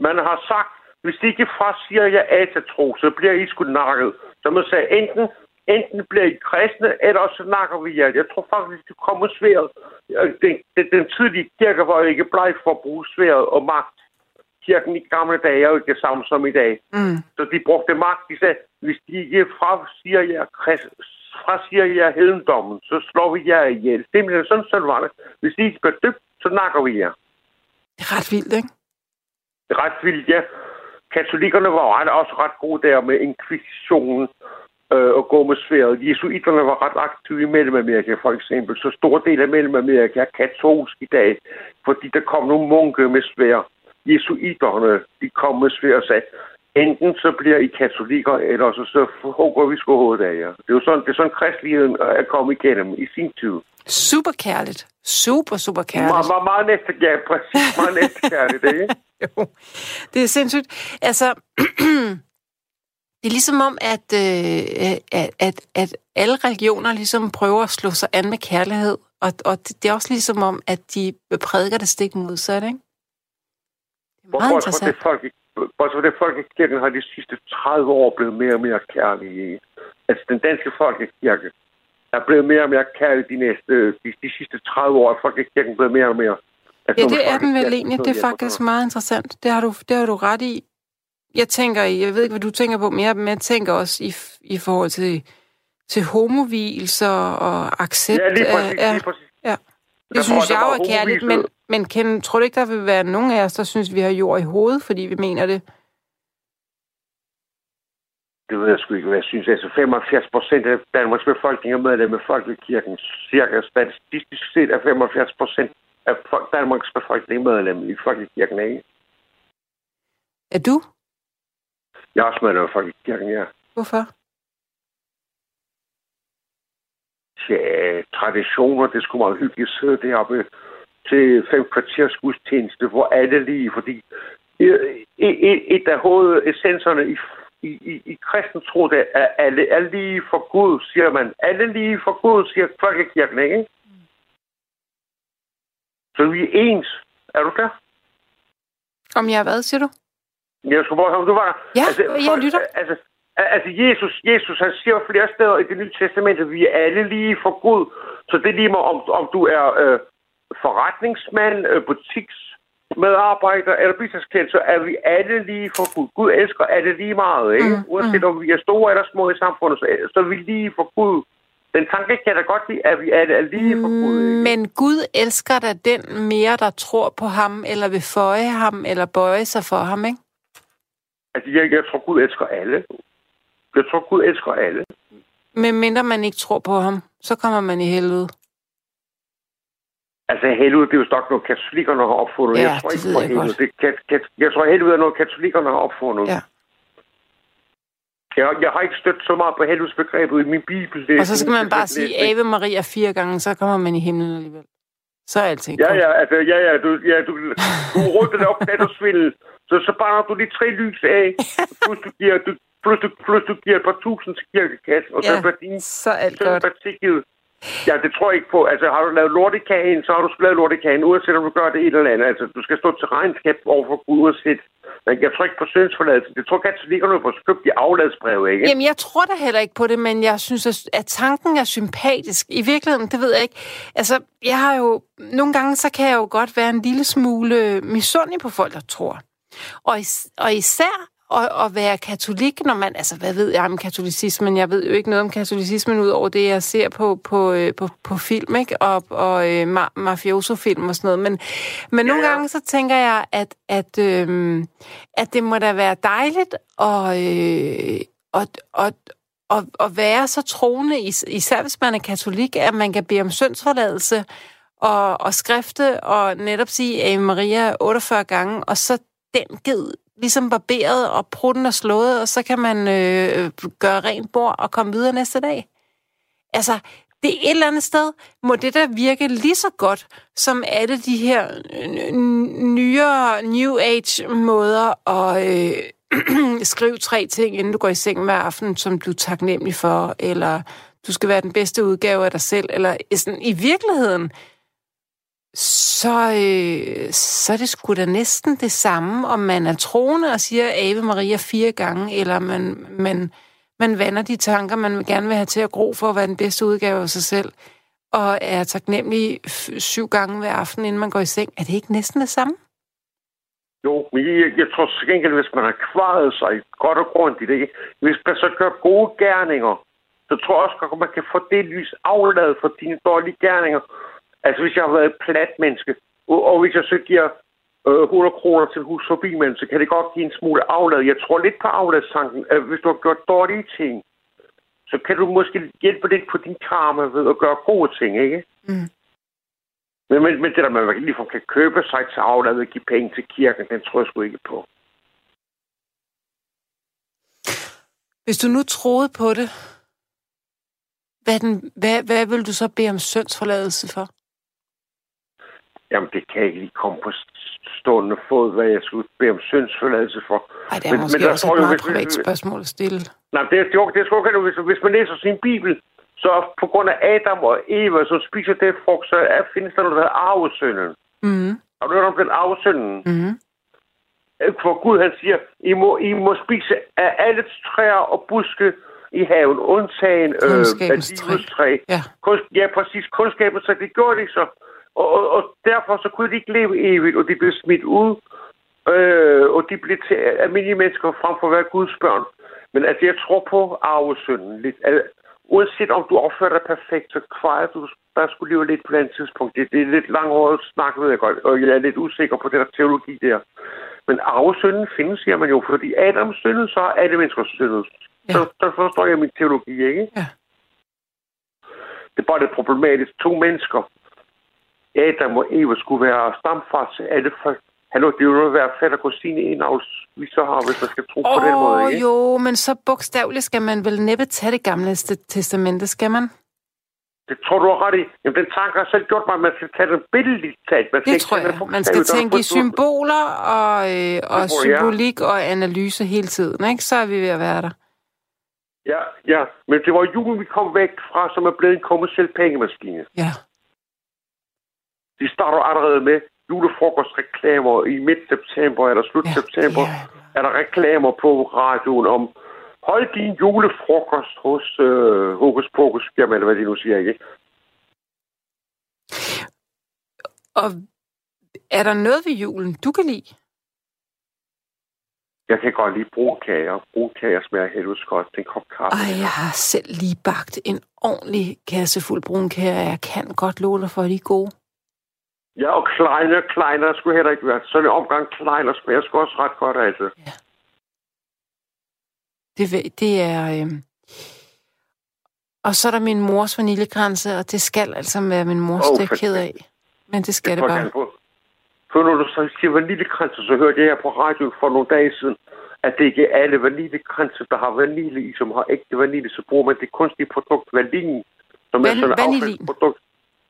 Man har sagt, hvis de ikke frasiger jer atatro, så bliver I sgu nakket. Så man sagde, enten enten bliver I kristne, eller så snakker vi jer. Jeg tror faktisk, det kommer sværet. Den, den, den tidlige kirke var ikke bleg for at bruge sværet og magt. Kirken i gamle dage er jo ikke samme som i dag. Mm. Så de brugte magt. De sagde, hvis de ikke frasiger jer, krist, frasiger jer hedendommen, så slår vi jer ihjel. Simpelthen sådan, sådan var det. Hvis de ikke bliver døbt, så nakker vi jer. Det er ret vildt, ikke? Det er ret vildt, ja. Katolikkerne var ret, også ret gode der med inkvisitionen øh, og gå med sværet. Jesuiterne var ret aktive i Mellemamerika, for eksempel. Så stor del af Mellemamerika er katolsk i dag, fordi der kom nogle munke med svær. Jesuiterne, de kom med svær og sagde, enten så bliver I katolikker, eller så, så hugger vi sgu hovedet af jer. Det er jo sådan, det er sådan kristeligheden er kommet igennem i sin tid. Super kærligt. Super, super kærligt. Meget, meget, meget næste, ja, præcis. Meget næste kærligt, ikke? *laughs* jo, det er sindssygt. Altså, *clears throat* det er ligesom om, at, øh, at, at, at alle religioner ligesom prøver at slå sig an med kærlighed, og, og det er også ligesom om, at de prædiker det stik modsat, ikke? Det er meget Hvorfor interessant. det folk, hvorfor det folkekirken har de sidste 30 år blevet mere og mere kærlige. Altså, den danske folkekirke er blevet mere og mere kærlig de, næste, de, de sidste 30 år. Er folkekirken blevet mere og mere... Altså, Ja, det er den vel egentlig. Det er faktisk meget interessant. Det har du, det har du ret i. Jeg tænker, jeg ved ikke, hvad du tænker på, men jeg, men jeg tænker også i, i forhold til, til homovielser og accept. Ja, lige præcis. af- Lige præcis. ja. Det synes tror jeg jeg, jo er kærligt, men. Men Ken, tror du ikke, der vil være nogen af os, der synes, vi har jord i hovedet, fordi vi mener det? Det ved jeg sgu ikke, hvad jeg synes. Altså 75 procent af Danmarks befolkning er medlem af Folkekirken. Cirka statistisk set er 75 procent af Danmarks befolkning medlem i Folkekirken, ikke? Er du? Jeg er også medlem af Folkekirken, ja. Hvorfor? Ja, traditioner, det skulle meget hyggeligt sidde deroppe til fem kvarters gudstjeneste, hvor alle lige, fordi et, af hovedessenserne i, i, i, i kristen tro, det er alle er lige for Gud, siger man. Alle lige for Gud, siger folkekirken, ikke? Så vi er ens. Er du der? Om jeg er hvad, siger du? Jeg skulle bare høre, om du var der. Ja, jeg lytter. Altså, altså Jesus, Jesus, han siger flere steder i det nye testament, at vi er alle lige for Gud. Så det er lige meget, om, om du er øh, forretningsmand, øh, butiksmedarbejder eller businessklient, så er vi alle lige for Gud. Gud elsker alle lige meget, ikke? Mm, Uanset om vi er store eller små i samfundet, så, så er vi lige for Gud. Den tanke kan jeg da godt lide, at vi alle er lige for Gud, ikke? Men Gud elsker da den mere, der tror på ham, eller vil føje ham, eller bøje sig for ham, ikke? Altså, jeg, jeg tror, Gud elsker alle. Jeg tror, Gud elsker alle. Men mindre man ikke tror på ham, så kommer man i helvede. Altså helvede, det er jo nok noget, katolikkerne har opfundet. Ja, jeg tror det ikke ved jeg helvede. godt. Det, kat, kat, jeg tror helvede er noget, katolikkerne har opfundet. Ja. Jeg, jeg har ikke stødt så meget på helvedesbegrebet i min bibel. Det, Og så skal man bare sige Ave Maria fire gange, så kommer man i himlen alligevel. Så er alting Ja, ja, altså, ja, ja, du, ja, du, du rundt det op, da du svindel. Så, så bare du de tre lys af, plus du giver, du, plus du, plus du giver et par tusind til kirkekassen, og så Ja, bliver din så er alt søn godt. betikket. Ja, det tror jeg ikke på. Altså, har du lavet lortekagen, så har du lavet lortekagen, uanset om du gør det et eller andet. Altså, du skal stå til regnskab overfor Gud, uanset. Men jeg tror ikke på syndsforladelse. Det tror katolikkerne på købt i afladsbrev, ikke? Jamen, jeg tror da heller ikke på det, men jeg synes, at- at tanken er sympatisk. I virkeligheden, det ved jeg ikke. Altså, jeg har jo... Nogle gange, så kan jeg jo godt være en lille smule misundelig på folk, der tror. Og, is- og især at, at være katolik, når man... Altså, hvad ved jeg om katolicismen? Jeg ved jo ikke noget om katolicismen, ud over det, jeg ser på, på, øh, på, på film, ikke? Og, og øh, ma- mafioso-film og sådan noget. Men, men nogle ja. gange, så tænker jeg, at, at, øh, at det må da være dejligt at, øh, at, at, at, at være så troende, is- især hvis man er katolik, at man kan bede om syndsforladelse og, og skrifte og netop sige Ave Maria 48 gange, og så den ged ligesom barberet og prutten er slået, og så kan man øh, gøre rent bord og komme videre næste dag. Altså, det er et eller andet sted, må det der virke lige så godt, som alle de her øh, nyere New Age måder at, øh, *clears throat* skriv tre ting, inden du går i seng hver aften, som du er taknemmelig for, eller du skal være den bedste udgave af dig selv, eller sådan, i virkeligheden, så, øh, så er det sgu da næsten det samme, om man er troende og siger Ave Maria fire gange, eller man, man, man vander de tanker, man gerne vil have til at gro for at være den bedste udgave af sig selv, og er taknemmelig syv gange hver aften, inden man går i seng. Er det ikke næsten det samme? Jo, men jeg, jeg tror til gengæld, hvis man har kvaret sig godt og grundigt, ikke? hvis man så gør gode gerninger, så tror jeg også at man kan få det lys afladet for dine dårlige gerninger. Altså hvis jeg har været et plat menneske, og, og hvis jeg så giver øh, 100 kroner til hus forbi, så kan det godt give en smule aflad. Jeg tror lidt på afladstanken, at hvis du har gjort dårlige ting, så kan du måske hjælpe lidt på din karma ved at gøre gode ting, ikke? Mm. Men, men, men det der, man lige kan købe sig til aflad og give penge til kirken, den tror jeg sgu ikke på. Hvis du nu troede på det, hvad, den, hvad, hvad vil du så bede om søndsforladelse for? Jamen, det kan jeg ikke lige komme på stående fod, hvad jeg skulle bede om syndsforladelse for. Ej, det er men, måske men også et meget jo, privat spørgsmål at stille. Nej, det, det, det, det skal hvis, hvis man læser sin bibel, så på grund af Adam og Eva, som spiser det frugt, så er, findes der noget, der hedder arvesynden. Mm. Har du hørt om den arvesynden? Mm. For Gud, han siger, I må, I må spise af alle træer og buske i haven, undtagen øh, af livets træ. Ja. Kunst, ja, præcis. Kundskabet, så det gjorde de så. Og, og, og derfor så kunne de ikke leve evigt, og de blev smidt ud. Øh, og de blev til almindelige mennesker frem for at være Guds børn. Men altså, jeg tror på arvesynden. Lidt, altså, uanset om du opfører dig perfekt, så kvarer du der skulle leve lidt på et andet tidspunkt. Det, det er lidt langhåret snak, ved jeg godt, og jeg er lidt usikker på det der teologi der. Men arvesynden findes, siger man jo, fordi Adam syndede, så er alle mennesker syndet. Ja. Så der forstår jeg min teologi, ikke? Ja. Det er bare det problematisk. To mennesker, Adam og Eva skulle være stamfar til alle folk. Hallo, det vil jo være fedt at kusine en vi så har, hvis man skal tro oh, på den måde, ikke? jo, men så bogstaveligt skal man vel næppe tage det gamle testamente, skal man? Det tror du ret i. Jamen, den tanke har selv gjort mig, at man skal tage den billedligt talt. Man det tror jeg. Man skal tænke i symboler og, øh, og symbolik ja. og analyse hele tiden, ikke? Så er vi ved at være der. Ja, ja. Men det var julen, vi kom væk fra, som er blevet en kommersiel pengemaskine. Ja. De starter allerede med julefrokostreklamer i midt september eller slut september. Ja, ja. Er der reklamer på radioen om hold din julefrokost hos øh, Hokus Pokus, eller hvad de nu siger, ikke? Og er der noget ved julen, du kan lide? Jeg kan godt lide brunkager. Brunkager smager helvedes godt. Den kop kaffe. Ej, jeg har selv lige bagt en ordentlig kasse fuld brunkager. Jeg kan godt dig for, at de er gode. Ja, og kleiner, kleiner skulle heller ikke være. Sådan en omgang kleiner smager sgu også ret godt, altså. Ja. Det, det er... Øh... Og så er der min mors vaniljekranse, og det skal altså være min mors, oh, det er ked af. Men det skal det, det bare. For når du så siger vaniljekranse, så hørte jeg her på radio for nogle dage siden, at det ikke er alle vaniljekranse, der har vanilje i, som har ægte vanilje, så bruger man det kunstige produkt vanilje, som Van, er sådan et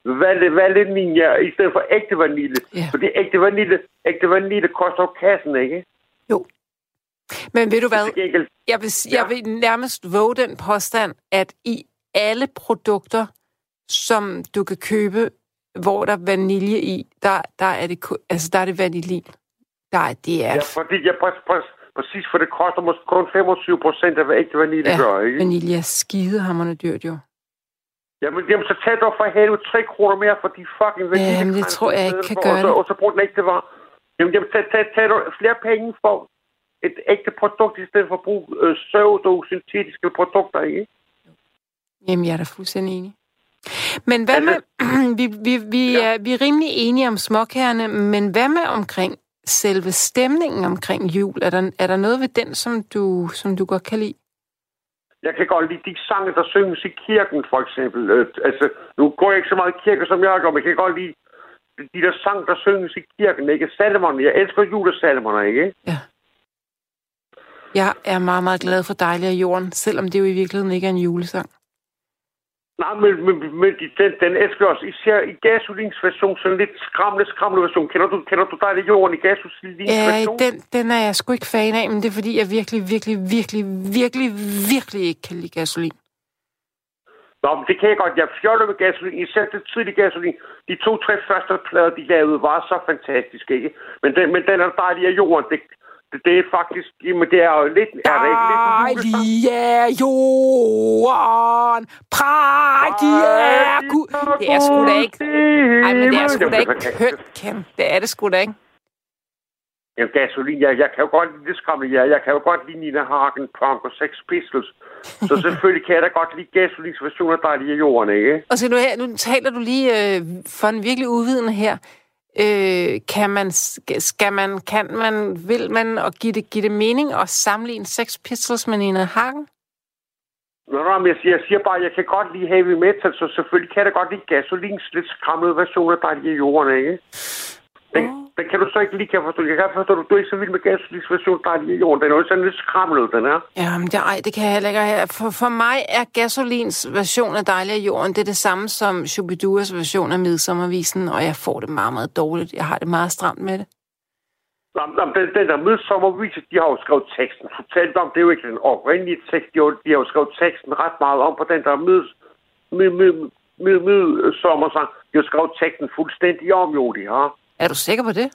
affaldsprodukt. Vanilje, ja, i stedet for ægte vanilje. Ja. Fordi ægte vanilje, ægte vanilje koster jo kassen, ikke? Jo. Men ved du hvad? Jeg vil, jeg vil nærmest våge den påstand, at i alle produkter, som du kan købe, hvor der er vanilje i, der, der, er, det, altså, der er det vanilje. Der er, det er... Ja, fordi jeg præcis, præcis, præcis, for det koster måske kun 25 procent af, hvad ægte vanilje ja, gør, ikke? vanilje er skidehammerende dyrt, jo. Jamen, jamen, så tag dog for helvede 3 kroner mere for de fucking vanilje. Jamen, det tror jeg ikke kan gøre og så, det. Og så brug den ægte var. Jamen, jamen tag, tag, tag dog flere penge for et ægte produkt, i stedet for at bruge øh, pseudo-syntetiske produkter, ikke? Jamen, jeg er da fuldstændig enig. Men hvad med, *clears throat* vi, vi, vi, ja. er, vi er rimelig enige om småkærne, men hvad med omkring selve stemningen omkring jul? Er der, er der noget ved den, som du, som du godt kan lide? Jeg kan godt lide de sange, der synges i kirken, for eksempel. Øh, altså, nu går jeg ikke så meget i kirke, som jeg gør, men jeg kan godt lide de der sang, der synges i kirken, ikke? Salmerne. Jeg elsker julesalmerne, ikke? Ja. Jeg er meget, meget glad for Dejlig af jorden, selvom det jo i virkeligheden ikke er en julesang. Nej, men, men, men den, den elsker også. Især i gasolins version, sådan lidt skræmmende, skræmmende version. Kender du, kender du dejlig jorden i gasolins Ja, version? den, den er jeg sgu ikke fan af, men det er fordi, jeg virkelig, virkelig, virkelig, virkelig, virkelig ikke kan lide gasolin. Nå, men det kan jeg godt. Jeg fjoller med gasolin. Især det tidlige gasolin. De to-tre første plader, de lavede, var så fantastiske, ikke? Men den, men den er dejlig af jorden. Det, det, er faktisk... Jamen, det er jo lidt... Er det ikke lidt en julesang? Er jorden, prægtig er Gud. Det er sgu da ikke... Ej, men det er sgu da ikke kønt, Ken. Det er det sgu da ikke. Jamen, gasolin, jeg, jeg kan jo godt lide det skræmme, ja. Jeg kan jo godt lide Nina Hagen, Punk og Sex Pistols. Så *laughs* selvfølgelig kan jeg da godt lide gasolins version af Dejlige jorden, ikke? Og så nu, her, nu taler du lige øh, for en virkelig uvidende her. Øh, kan man, skal man, kan man, vil man, og give det, give det mening at sammenligne Sex Pistols med Nina Hagen? Nå, nå, men jeg siger, jeg siger bare, jeg kan godt lide heavy metal, så selvfølgelig kan jeg da godt lide gasolins lidt skræmmede version af Dejlige i jorden, ikke? Den, den kan du så ikke lige kan forstå. Jeg kan forstå, at du er ikke så vild med gasolins version af Dejlige af jorden. Den er jo sådan lidt skræmmende, den er. Jamen, det, ej, det kan jeg heller ikke. have. For, for mig er Gasolins version af Dejlig af Jorden, det er det samme som Shubiduras version af Midsommervisen, og jeg får det meget, meget dårligt. Jeg har det meget stramt med det. Nå, nå, men den, den der midsommervise, de har jo skrevet teksten totalt om. Det er jo ikke den oprindelige tekst. De har, de har jo skrevet teksten ret meget om på den der mids, mid, mid, mid, midsommersang. De har skrevet teksten fuldstændig om, jo, de har. Er du sikker på det?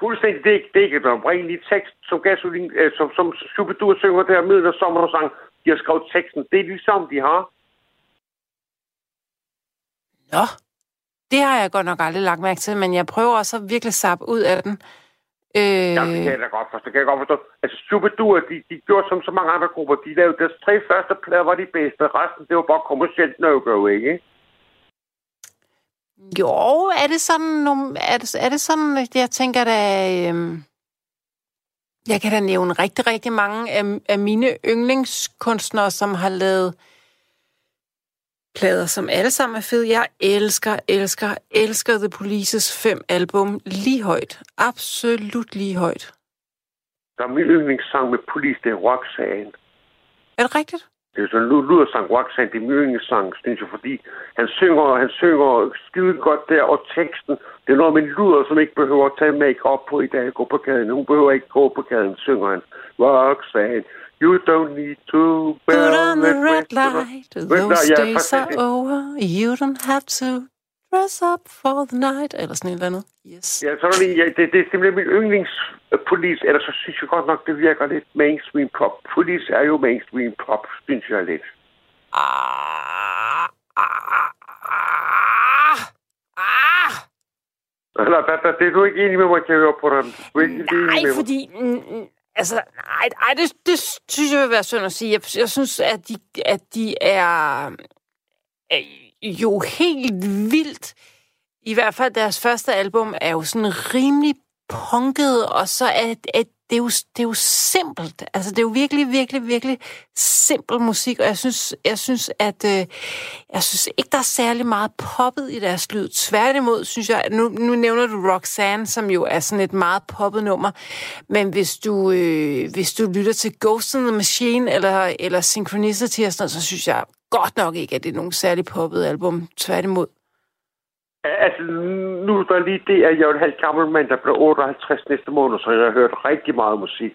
Fuldstændig, det det er ikke den oprindelige tekst, som Gasolin, øh, som, som Superdur synger der midt sommersang. De har skrevet teksten. Det er ligesom, de har. Nå, det har jeg godt nok aldrig lagt mærke til, men jeg prøver også at virkelig sappe ud af den. Øh, Ja, det kan jeg da godt forstå. Det kan jeg godt forstå. Altså, Superdur, de, de gjorde som så mange andre grupper. De lavede deres tre første plader var de bedste. Resten, det var bare kommercielt no-go, ikke? Jo, er det sådan, er det, er det sådan, jeg tænker da, øh, jeg kan da nævne rigtig, rigtig mange af, af mine yndlingskunstnere, som har lavet plader, som alle sammen er fede. Jeg elsker, elsker, elsker The Polices fem album lige højt. Absolut lige højt. Der er min yndlingssang med Police, det er Roxanne. Er det rigtigt? Det er sådan en ludersang, Roxanne. Det er yndlingssang, synes jeg, fordi han synger, han synger skide godt der, og teksten, det er noget med luder, som ikke behøver at tage make-up på i dag og gå på gaden. Hun behøver ikke gå på gaden, synger han. Roxanne, you don't need to Put on the red light. Those days are over. You don't have to dress up for the night. Eller sådan et eller andet. Yes. Ja, så er lige, ja, det, det er simpelthen min yndlingspolice, ellers så synes jeg godt nok, det virker lidt mainstream pop. Police er jo mainstream pop, synes jeg lidt. Ah, ah, ah, ah. Eller, der, der, det er du ikke enig med mig, kan jeg høre på dig. Du er ikke enig Nej, med fordi... mm, Altså, nej, nej det, det synes jeg vil være synd at sige. Jeg, jeg synes, at de, at de er, er jo helt vildt. I hvert fald deres første album er jo sådan rimelig punket, og så er, er det, er jo, det er jo simpelt. Altså, det er jo virkelig, virkelig, virkelig simpel musik, og jeg synes, jeg synes at øh, jeg synes ikke, der er særlig meget poppet i deres lyd. Tværtimod, synes jeg, nu, nu nævner du Roxanne, som jo er sådan et meget poppet nummer, men hvis du, øh, hvis du lytter til Ghost in the Machine eller, eller Synchronicity og sådan noget, så synes jeg godt nok ikke, at det er nogen særlig poppet album. Tværtimod. Altså, nu er der lige det, at jeg er en halv gammel mand, der bliver 58 næste måned, så jeg har hørt rigtig meget musik.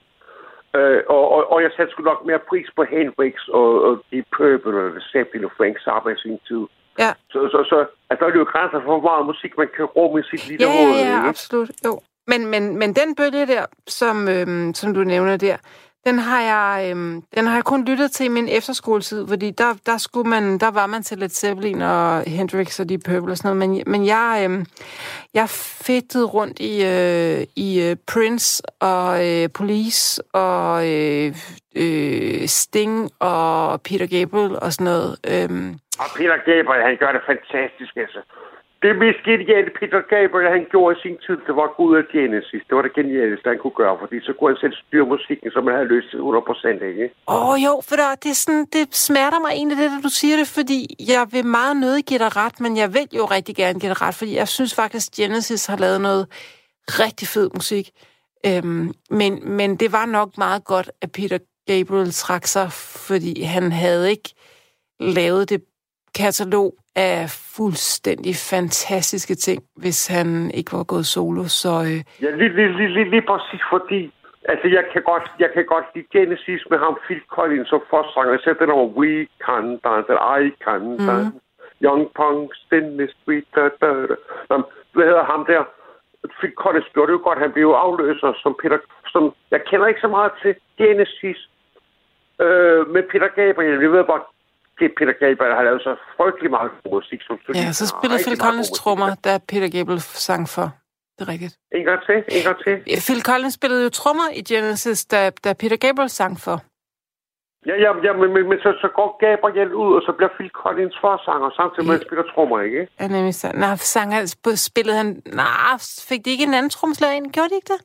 Øh, og, og, og jeg satte sgu nok mere pris på Hendrix og, og Deep Purple og Zeppelin og Frank Zappa i sin tid. Ja. Så, så, så altså, der er jo grænser for, hvor meget musik man kan rumme i sit lille Ja, hoved. ja, ja, absolut. Jo. Men, men, men den bølge der, som, øhm, som du nævner der, den har jeg, øhm, den har jeg kun lyttet til i min efterskoletid, fordi der, der, skulle man, der var man til Led Zeppelin og Hendrix og de Purple og sådan noget, men, men jeg, øhm, jeg fedtede rundt i, øh, i øh, Prince og øh, Police og øh, øh, Sting og Peter Gabriel og sådan noget. Øhm, Og Peter Gabriel, han gør det fantastisk, altså. Det mest geniale Peter Gabriel, han gjorde i sin tid, det var Gud af Genesis. Det var det genialeste, han kunne gøre, fordi så kunne han selv styre musikken, som han havde løst til 100 procent, ikke? Åh oh, jo, for der, det, er sådan, det smerter mig egentlig det, at du siger det, fordi jeg vil meget nødig give dig ret, men jeg vil jo rigtig gerne give dig ret, fordi jeg synes faktisk, Genesis har lavet noget rigtig fed musik. Øhm, men, men det var nok meget godt, at Peter Gabriel trak sig, fordi han havde ikke lavet det katalog af fuldstændig fantastiske ting, hvis han ikke var gået solo. Så, øh... Ja, lige, lige, lige, lige, lige præcis, fordi Altså, jeg kan godt, jeg kan godt lide Genesis med ham, Phil Collins og forsanger. Ser den over We Can Dance, eller I Can mhm. Dance. Mm. Young Punks, in the street, da, da, da. Hvad hedder ham der? Phil Collins gjorde det jo godt. Han blev jo afløser som Peter... Som, jeg kender ikke så meget til Genesis øh, med Peter Gabriel. Jeg ved bare, det Peter Gabriel har lavet så frygtelig meget musik. Som ja, så spillede Phil Collins trommer, da Peter Gabriel sang for det er rigtigt. En gang til, en gang til. Phil Collins spillede jo trommer i Genesis, da, da Peter Gabriel sang for. Ja, ja, ja men, men, men så, så går Gabriel ud, og så bliver Phil Collins forsanger, samtidig med, at han spiller trommer, ikke? Ja, nemlig så. Nej, sang, spillede han... Nej, fik de ikke en anden tromslag ind? Gjorde de ikke det?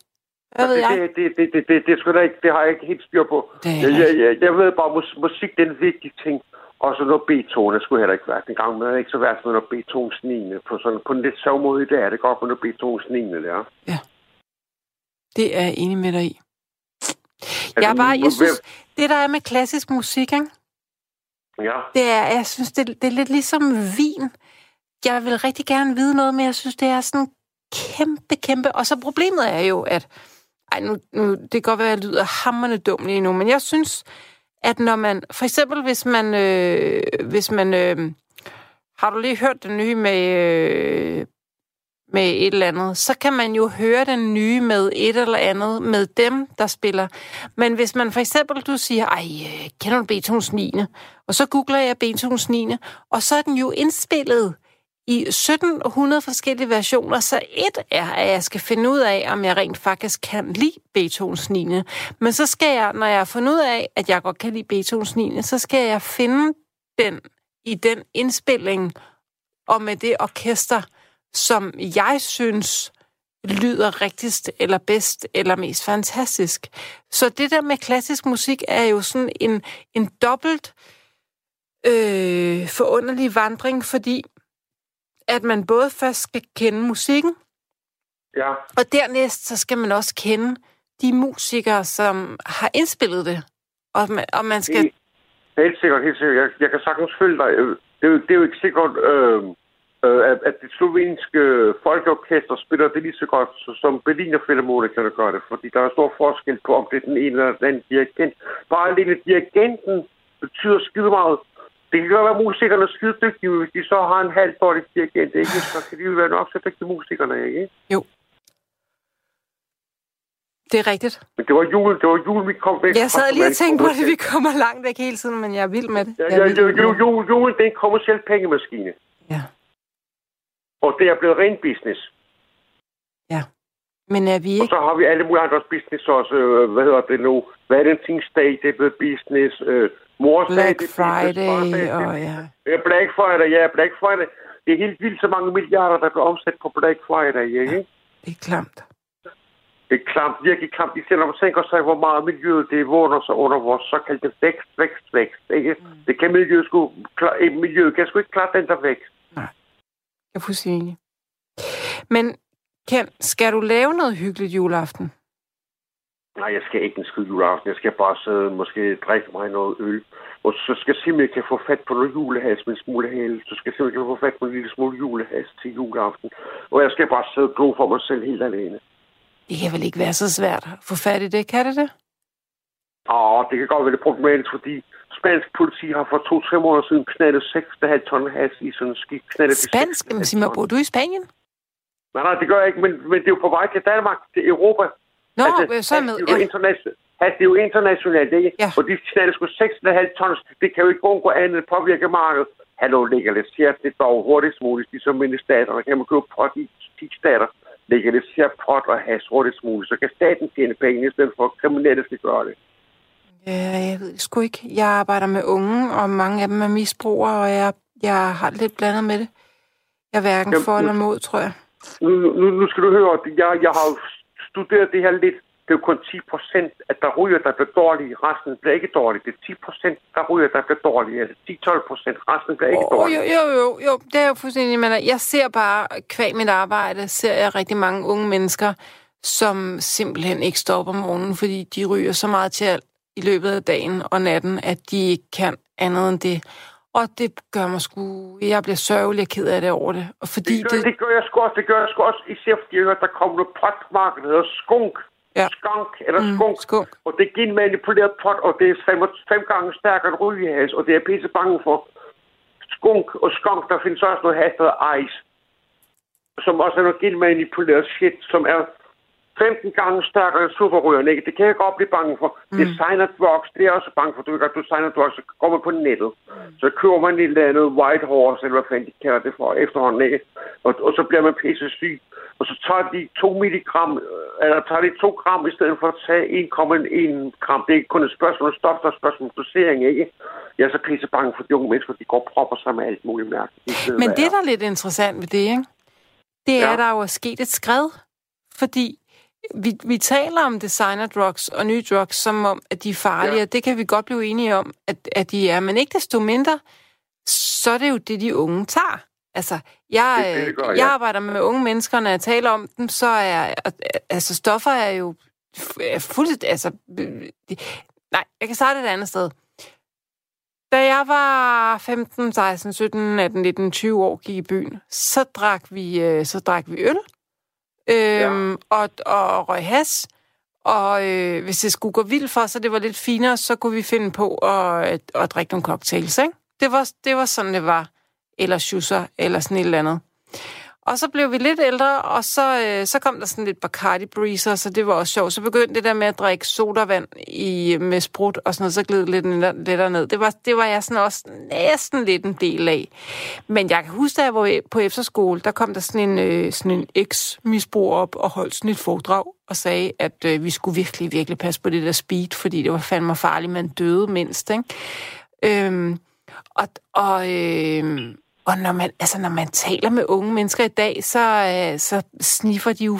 Hvad ved jeg? Det, det, det, det, det, det, det, det, det har jeg ikke helt styr på. Det jeg, jeg, jeg, jeg ved bare, musik det er en vigtig ting. Og så noget Beethoven, det skulle heller ikke være en gang med, ikke så værst med noget Beethovens 9. På, sådan, på en lidt sjov måde i dag er det godt noget Beethovens 9. Der. Ja. Det er jeg enig med dig i. Jeg, er bare, jeg synes, det der er med klassisk musik, ikke? Ja. Det er, jeg synes, det, det er lidt ligesom vin. Jeg vil rigtig gerne vide noget, men jeg synes, det er sådan kæmpe, kæmpe... Og så problemet er jo, at... Ej, nu, nu, det kan godt være, at jeg lyder hammerne dum lige nu, men jeg synes, at når man, for eksempel hvis man, øh, hvis man, øh, har du lige hørt den nye med, øh, med et eller andet, så kan man jo høre den nye med et eller andet, med dem, der spiller. Men hvis man for eksempel, du siger, ej, øh, kender du Beethovens 9? Og så googler jeg Beethovens 9, og så er den jo indspillet i 1700 forskellige versioner, så et er, at jeg skal finde ud af, om jeg rent faktisk kan lide Beethovens 9. Men så skal jeg, når jeg har fundet ud af, at jeg godt kan lide Beethovens 9, så skal jeg finde den i den indspilling og med det orkester, som jeg synes lyder rigtigst eller bedst eller mest fantastisk. Så det der med klassisk musik er jo sådan en, en dobbelt øh, forunderlig vandring, fordi at man både først skal kende musikken, ja. og dernæst så skal man også kende de musikere, som har indspillet det. Og man, og man skal... Helt, sikkert, helt sikkert. Jeg, jeg kan sagtens følge dig. Det er jo, det er jo ikke sikkert, øh, øh, at, at det slovenske folkeorkester spiller det lige så godt, som Berliner Philharmonikerne gør det. Fordi der er stor forskel på, om det er den ene eller den anden dirigent. Bare alene dirigenten betyder skide meget. Det kan godt være, at musikerne er skide dygtige, hvis de så har en halv dårlig dirigent, ikke? så kan de jo være nok så dygtige musikerne, ikke? Jo. Det er rigtigt. Men det var jul, det var jul, vi kom væk Jeg sad lige og tænkte på det, vi kommer langt væk hele tiden, men jeg er vild med det. Ja, ja, ja, jul, jul, jul, det er en kommersiel pengemaskine. Ja. Og det er blevet ren business. Ja. Men er vi ikke... Og så har vi alle mulige andres business også. Øh, hvad hedder det nu? Valentinsdag, det er blevet business. Øh, Morsdag, Black det Friday, og ja. Black Friday, ja, Black Friday. Det er helt vildt så mange milliarder, der bliver omsat på Black Friday, ikke? Ja, det er klamt. Det er klamt, virkelig klamt. Især når man tænker sig, hvor meget miljøet det vågner sig under vores såkaldte vækst, vækst, vækst. Ikke? Mm. Det kan miljøet sgu, klar, miljøet kan sgu ikke klare den der vækst. Nej, jeg er fuldstændig Men Ken, skal du lave noget hyggeligt juleaften? Nej, jeg skal ikke en skide juleaften. Jeg skal bare sidde måske drikke mig noget øl. Og så skal jeg simpelthen kan få fat på noget julehals med en smule hale. Så skal jeg simpelthen få fat på en lille smule julehals til juleaften. Og jeg skal bare sidde og glo for mig selv helt alene. Det kan vel ikke være så svært at få fat i det, kan det det? Åh, det kan godt være lidt problematisk, fordi spansk politi har for to-tre måneder siden knaldet 6,5 ton has i sådan en skik. Spansk? Jamen, sig mig, bor du i Spanien? Nej, nej, det gør jeg ikke, men, men det er jo på vej til Danmark, til Europa. Nå, altså, så med... Det er jo, internationalt, det er jo internationalt, ikke? Ja. Og de knalder sgu 6,5 tons. Det kan jo ikke gå andet påvirke markedet. Hallo, legaliseret det dog hurtigst muligt, ligesom mine stater. Der kan man købe pot i 10 stater. Legalisere pot og has hurtigst muligt. Så kan staten tjene penge, i stedet for at kriminelle skal gøre det. Ja, jeg ved sgu ikke. Jeg arbejder med unge, og mange af dem er misbrugere, og jeg, jeg har lidt blandet med det. Jeg er hverken Jamen, for eller mod, tror jeg. Nu, nu, nu skal du høre, jeg, jeg har studeret det her lidt. Det er jo kun 10 procent, at der ryger, der bliver dårlige. Resten bliver ikke dårlige. Det er 10 procent, der ryger, der bliver dårlige. Altså 10-12 procent. Resten bliver ikke oh, dårlige. Jo, jo, jo, jo. Det er jo fuldstændig. Men jeg ser bare, kvæg mit arbejde, ser jeg rigtig mange unge mennesker, som simpelthen ikke stopper om morgenen, fordi de ryger så meget til i løbet af dagen og natten, at de ikke kan andet end det. Og det gør mig sgu... Jeg bliver sørgelig og ked af det over det. Og fordi det, gør, det... det gør jeg sgu også. Det gør jeg sgu også. Især fordi jeg hørte, der kom noget potmarked, der hedder skunk. Ja. Skunk eller Mm, skunk. skunk. Og det er genmanipuleret pot, og det er fem, fem gange stærkere end rygehas, og det er jeg pisse bange for. Skunk og skunk, der findes også noget has, der ice. Som også er noget genmanipuleret shit, som er 15 gange stærkere end superrygerne, ikke? Det kan jeg godt blive bange for. Mm. Designer drugs, det er jeg også bange for. Du ved godt, designer drugs, så går man på nettet. Så køber man et eller andet white horse, eller hvad fanden de kalder det for efterhånden, ikke? Og, og så bliver man pisse syg. Og så tager de 2 milligram, øh, eller tager de 2 gram, i stedet for at tage 1,1 gram. Det er ikke kun et spørgsmål om stof, der er et spørgsmål om dosering, ikke? Jeg er så pisse bange for de unge mennesker, de går og propper sig med alt muligt mærkeligt. Men det, der er lidt interessant ved det, ikke? det er, Ja. der jo er sket et skred. Fordi vi, vi taler om designer drugs og nye drugs, som om, at de er farlige, Ja. og det kan vi godt blive enige om, at, at de er. Men ikke desto mindre, så er det jo det, de unge tager. Altså, jeg, Det det, gør, jeg ja. arbejder med unge mennesker, når jeg taler om dem, så er altså, stoffer er jo er fuldstændig... Altså, nej, jeg kan starte et andet sted. Da jeg var 15, 16, 17, 18, 19, 20 år, gik i byen, så drak vi, øh, så drak vi øl, øhm, og, og røg has. Og øh, hvis det skulle gå vildt for, så det var lidt finere, så kunne vi finde på at, at, at drikke nogle cocktails, ikke? Det var, det var sådan, det var. Eller schusser, eller sådan et eller andet. Og så blev vi lidt ældre, og så, øh, så kom der sådan lidt Bacardi Breezer, så det var også sjovt. Så begyndte det der med at drikke sodavand i, med sprut og sådan noget, så gled lidt ned- lettere ned. Det var, det var jeg sådan også næsten lidt en del af. Men jeg kan huske, da jeg var på efterskole, der kom der sådan en, øh, sådan en eks-misbrug op og holdt sådan et foredrag og sagde, at øh, vi skulle virkelig, virkelig passe på det der speed, fordi det var fandme farligt, man døde mindst, ikke? Øhm, og, og, øh, og når man, altså, når man taler med unge mennesker i dag, så, øh, så sniffer de jo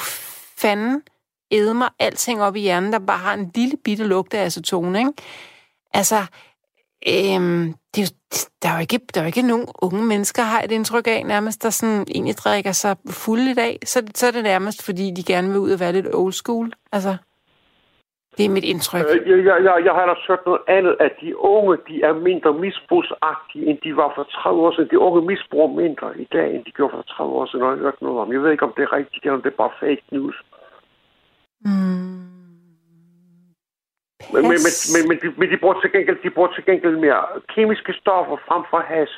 fanden edmer alting op i hjernen, der bare har en lille bitte lugt af acetone, ikke? Altså, øhm, det er jo, der, er jo ikke, der er jo ikke nogen unge mennesker, har et indtryk af, nærmest, der sådan egentlig drikker sig fuld i dag. Så, så er det nærmest, fordi de gerne vil ud og være lidt old school. Altså, det er mit indtryk. Øh, Jeg, jeg, jeg, har ellers hørt noget andet, at de unge, de er mindre misbrugsagtige, end de var for 30 år siden. De unge misbruger mindre i dag, end de gjorde for 30 år siden, har jeg hørt noget om. Jeg ved ikke, om det er rigtigt, eller om det er bare fake news. Mm. Men, men, men, men, men, de, men de, bruger til gengæld, de bruger til gengæld mere kemiske stoffer frem for has.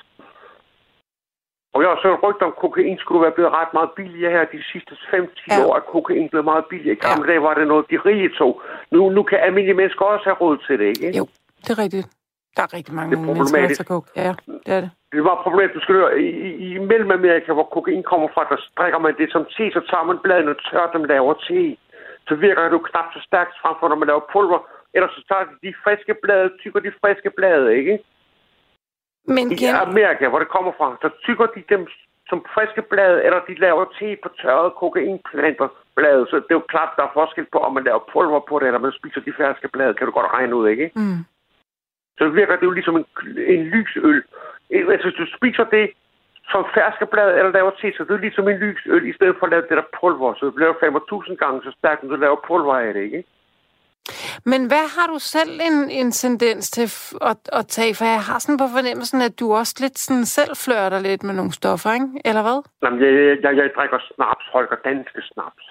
Og jeg har hørt rygter om, at kokain skulle være blevet ret meget billigere her de sidste 5-10 Ja. år, at kokain blev meget billigere. I gamle Ja. dage var det noget, de rige tog. Nu, nu kan almindelige mennesker også have råd til det, ikke? Jo, det er rigtigt. Der er rigtig mange Det er mennesker, der tager. Ja, det er det. Det var problemet, du skal høre, i, i, i Mellemamerika, hvor kokain kommer fra, der drikker man det som te, så tager man bladene og tørrer dem laver te. Så virker det jo knap så stærkt frem for, når man laver pulver. Ellers så tager de de friske blade, tykker de friske blade, ikke? Men I Ken, Amerika, hvor det kommer fra, så tykker de dem som friske blade, eller de laver te på tørrede kokainplanter blade. Så det er jo klart, der er forskel på, om man laver pulver på det, eller man spiser de ferske blade, kan du godt regne ud, ikke? mm, så virker det jo ligesom en, en lysøl. Altså, hvis du spiser det som ferske blad eller laver te, så det er ligesom en lysøl, i stedet for at lave det der pulver. Så det bliver 5.000 gange så stærkt, når du laver pulver af det, ikke? Men hvad har du selv en, en tendens til at, at tage? For jeg har sådan på fornemmelsen, at du også lidt sådan selv flørter lidt med nogle stoffer, ikke? Eller hvad? Jamen, jeg, jeg, jeg, jeg drikker snaps, Holger, danske snaps.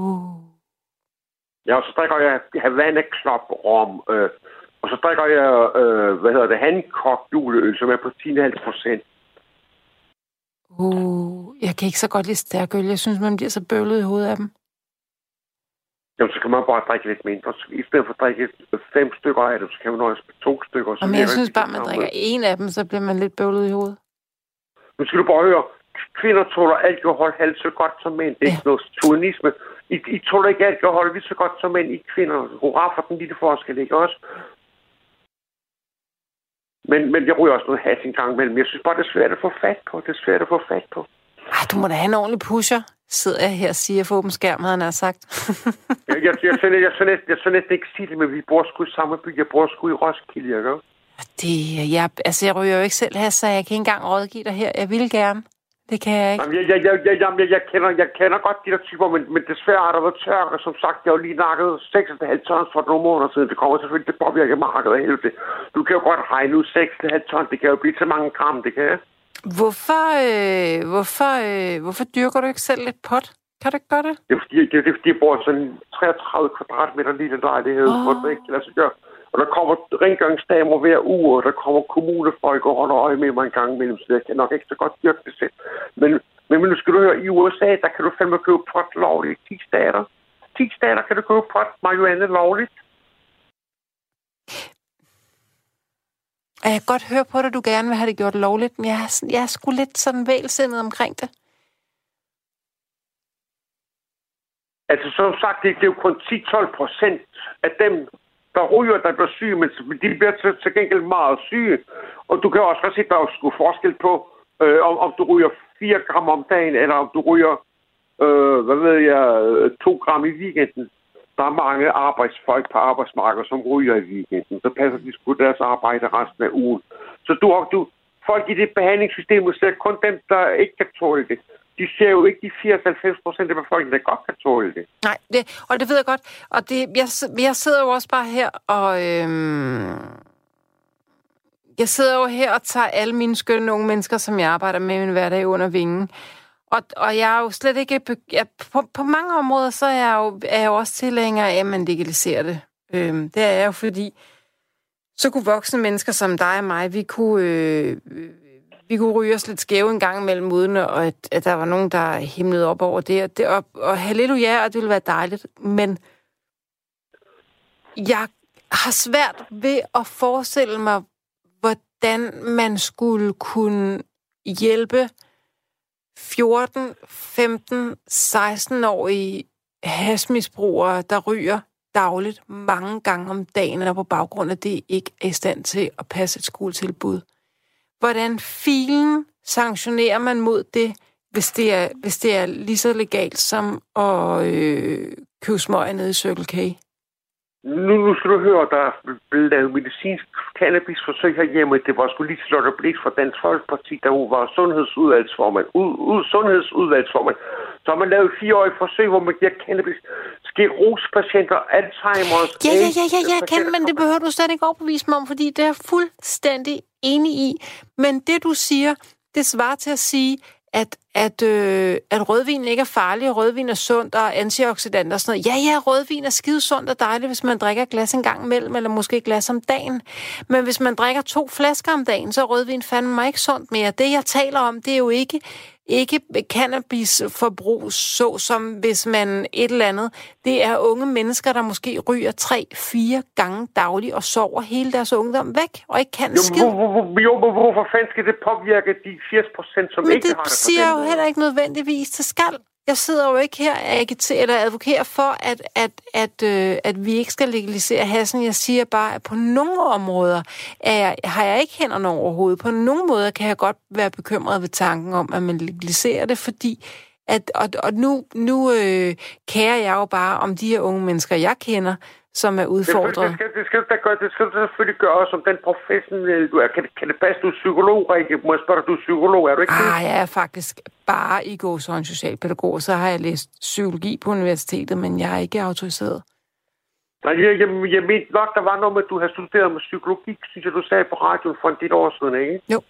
Uh. Ja, og så drikker jeg Havana Club rom, øh, og så drikker jeg, øh, hvad hedder det, Hancock juleøl, som er på 10,5 procent. Uh, jeg kan ikke så godt lide stærkøl. Jeg synes, man bliver så bøvlet i hovedet af dem. Jamen, så kan man bare drikke lidt mindre. Så I stedet for at drikke fem stykker af det, så kan man nøjes med to stykker. Så Og men virker jeg synes bare, man drikker en af dem, så bliver man lidt bøvlet i hovedet. Nu skal du bare høre. Kvinder tåler alkohol halvt så godt som mænd. Det er Ja. ikke noget tuanisme. I, I tåler ikke alkohol lige så godt som mænd. I er kvinder. Hurra for den lille forskel, ikke også? Men, men jeg ryger også noget has en gang imellem. Jeg synes bare, det er svært at få fat på. Det er svært at få fat på. Ej, du må da have en ordentlig pusher, sidder jeg her og siger for åben skærm, havde han sagt. *laughs* Jeg, jeg, jeg, jeg, jeg, jeg, næsten, jeg så næsten ikke sige det, men vi bor sgu i samme by. Jeg bor sgu i Roskilde, ikke? også? det, jeg, altså, jeg ryger jo ikke selv her, så jeg kan ikke engang rådgive dig her. Jeg vil gerne. Det kan jeg ikke. Jamen, jeg, jeg, jeg, jeg, jeg, jeg, jeg, kender, jeg kender godt de der typer, men, men desværre er der været tørke. Som sagt, jeg har jo lige nakket 6,5 tons for nogle måneder siden. Det kommer selvfølgelig til at påvirke markedet af helvede. Du kan jo godt regne ud 6,5 tons. Det kan jo blive til mange gram, det kan Hvorfor, øh, hvorfor, øh, hvorfor dyrker du ikke selv lidt pot? Kan du ikke gøre det? Det er fordi, det, det er, fordi jeg bor i sådan en 33 kvadratmeter lille lejlighed, oh. hvor det ikke kan lade sig gøre. Og der kommer rengøringsdamer hver uge, og der kommer kommunefolk og holder øje med mig en gang imellem, så jeg kan nok ikke så godt dyrke det selv. Men, men nu skal du høre, i USA, der kan du fandme købe pot lovligt. 10 stater. 10 stater kan du købe pot marihuana lovligt. Og jeg kan godt høre på dig, du gerne vil have det gjort lovligt, men jeg er, jeg er sgu lidt sådan vælsindet omkring det. Altså, som sagt, det, det er jo kun 10-12 procent af dem, der ryger, der bliver syge, men de bliver til, til gengæld meget syge. Og du kan også se, at der er sgu forskel på, øh, om, om du ryger 4 gram om dagen, eller om du ryger, øh, hvad ved jeg, øh, 2 gram i weekenden. Der er mange arbejdsfolk på arbejdsmarkedet, som ryger i weekenden. Så passer de sgu deres arbejde resten af ugen. Så du, du, folk i det behandlingssystem ser kun dem, der ikke kan tåle det de ser jo ikke de 80-90 procent af befolkningen, der godt kan tåle det. Nej, det, og det ved jeg godt. Og det, jeg, jeg sidder jo også bare her og... Øhm, jeg sidder jo her og tager alle mine skønne unge mennesker, som jeg arbejder med i min hverdag under vingen. Og, og jeg er jo slet ikke... Jeg, på, på mange områder, så er jeg jo, er jeg jo også tilhænger af, at man legaliserer det. Øhm, det er jeg jo, fordi så kunne voksne mennesker som dig og mig, vi kunne... Øh, vi kunne ryge os lidt skæve en gang imellem, uden at, at der var nogen, der himlede op over det. Og, det, og, og halleluja, og det ville være dejligt. Men jeg har svært ved at forestille mig, hvordan man skulle kunne hjælpe 14, 15, 16-årige hasmisbrugere, der ryger dagligt mange gange om dagen, og på baggrund af det ikke er i stand til at passe et skoletilbud. Hvordan filen sanktionerer man mod det, hvis det er, hvis det er lige så legalt som at øh, købe smøger nede i Circle K? Nu, nu skal du høre, der er blevet lavet medicinsk cannabisforsøg herhjemme. Det var sgu lige Lotte Blix fra Dansk Folkeparti, der hun var sundhedsudvalgsformand. Ud, ud, sundhedsudvalgsformand. Så har man lavet et fireårigt forsøg, hvor man giver cannabis sklerospatienter, Alzheimer's... Ja, ja, ja, ja, ja, jeg kan, men det behøver du slet ikke overbevise mig om, fordi det er fuldstændig enig i. Men det, du siger, det svarer til at sige, at, at, øh, at rødvin ikke er farlig, og rødvin er sundt og antioxidanter og sådan noget. Ja, ja, rødvin er skide sundt og dejligt, hvis man drikker glas en gang imellem, eller måske et glas om dagen. Men hvis man drikker to flasker om dagen, så er rødvin fandme mig ikke sundt mere. Det, jeg taler om, det er jo ikke ikke cannabisforbrug, så som hvis man et eller andet. Det er unge mennesker, der måske ryger tre, fire gange dagligt og sover hele deres ungdom væk og ikke kan. Jo, hvor, hvor, jo, hvorfor fanden skal det påvirke de 80 procent, som Men ikke det har det? det siger jo heller ikke nødvendigvis til skal. Jeg sidder jo ikke her agiter, eller advokerer for, at, at, at, øh, at vi ikke skal legalisere hassen. Jeg siger bare, at på nogle områder er jeg, har jeg ikke hænderne overhovedet. På nogle måder kan jeg godt være bekymret ved tanken om, at man legaliserer det, fordi at, og, og nu, nu øh, kærer jeg jo bare om de her unge mennesker, jeg kender, som er udfordret. Det skal, det skal, det skal, gøre, det skal du selvfølgelig gøre som den professionelle du er. Kan, kan det passe, du er psykolog, Rikke? Må jeg spørge du er psykolog, er du ikke ah, jeg er faktisk bare i går så en socialpædagog. Så har jeg læst psykologi på universitetet, men jeg er ikke autoriseret. Nej, jeg, jeg, jeg mente nok, der var noget med, at du har studeret med psykologi, synes jeg, du sagde på radioen for en del år siden, ikke? Jo.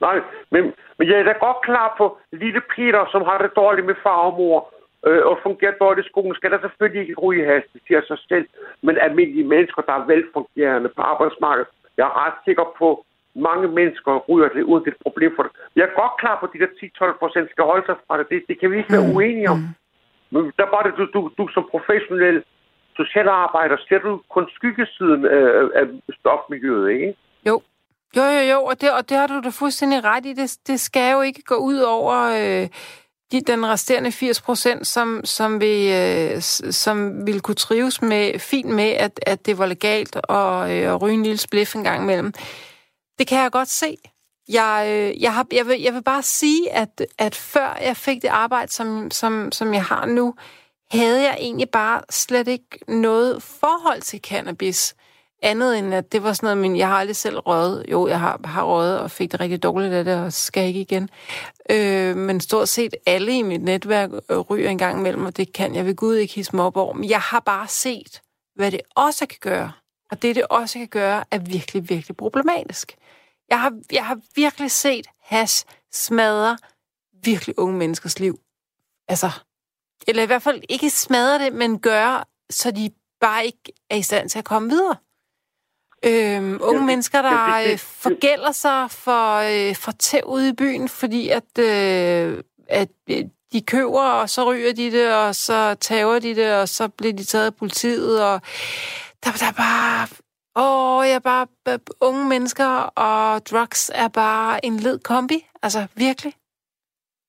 Nej, men, men jeg er da godt klar på lille Peter, som har det dårligt med far og mor øh, og fungerer dårligt i skolen, skal der selvfølgelig ikke ryge has, det siger sig selv. Men almindelige mennesker, der er velfungerende på arbejdsmarkedet, jeg er ret sikker på, mange mennesker ryger det uden det et problem for det. Jeg er godt klar på, at de der 10-12 procent skal holde sig fra det. det. Det kan vi ikke være mm. uenige om. Men der var det, du, du, du som professionel socialarbejder, ser du kun skyggesiden af, af stofmiljøet, ikke? Jo. Jo, jo, jo, og det, og det har du da fuldstændig ret i. Det, det skal jo ikke gå ud over øh, de, den resterende 80 procent, som, som, vil, øh, som vil kunne trives med, fint med, at, at det var legalt og, øh, at ryge en lille spliff en gang imellem. Det kan jeg godt se. Jeg, øh, jeg, har, jeg, vil, jeg vil bare sige, at, at før jeg fik det arbejde, som, som, som jeg har nu, havde jeg egentlig bare slet ikke noget forhold til cannabis andet end, at det var sådan noget, men jeg har aldrig selv røget. Jo, jeg har, har røget og fik det rigtig dårligt af det, og skal ikke igen. Øh, men stort set alle i mit netværk øh, ryger en gang imellem, og det kan jeg ved Gud ikke hisse mig op over. Men jeg har bare set, hvad det også kan gøre. Og det, det også kan gøre, er virkelig, virkelig problematisk. Jeg har, jeg har virkelig set hash smadre virkelig unge menneskers liv. Altså, eller i hvert fald ikke smadre det, men gøre, så de bare ikke er i stand til at komme videre. Øhm, unge ja, mennesker, der ja, det, det, forgælder sig for, øh, for tæv ude i byen, fordi at, øh, at øh, de køber, og så ryger de det, og så tager de det, og så bliver de taget af politiet, og der, der er bare... Åh, jeg er bare... Unge mennesker og drugs er bare en led kombi. Altså, virkelig.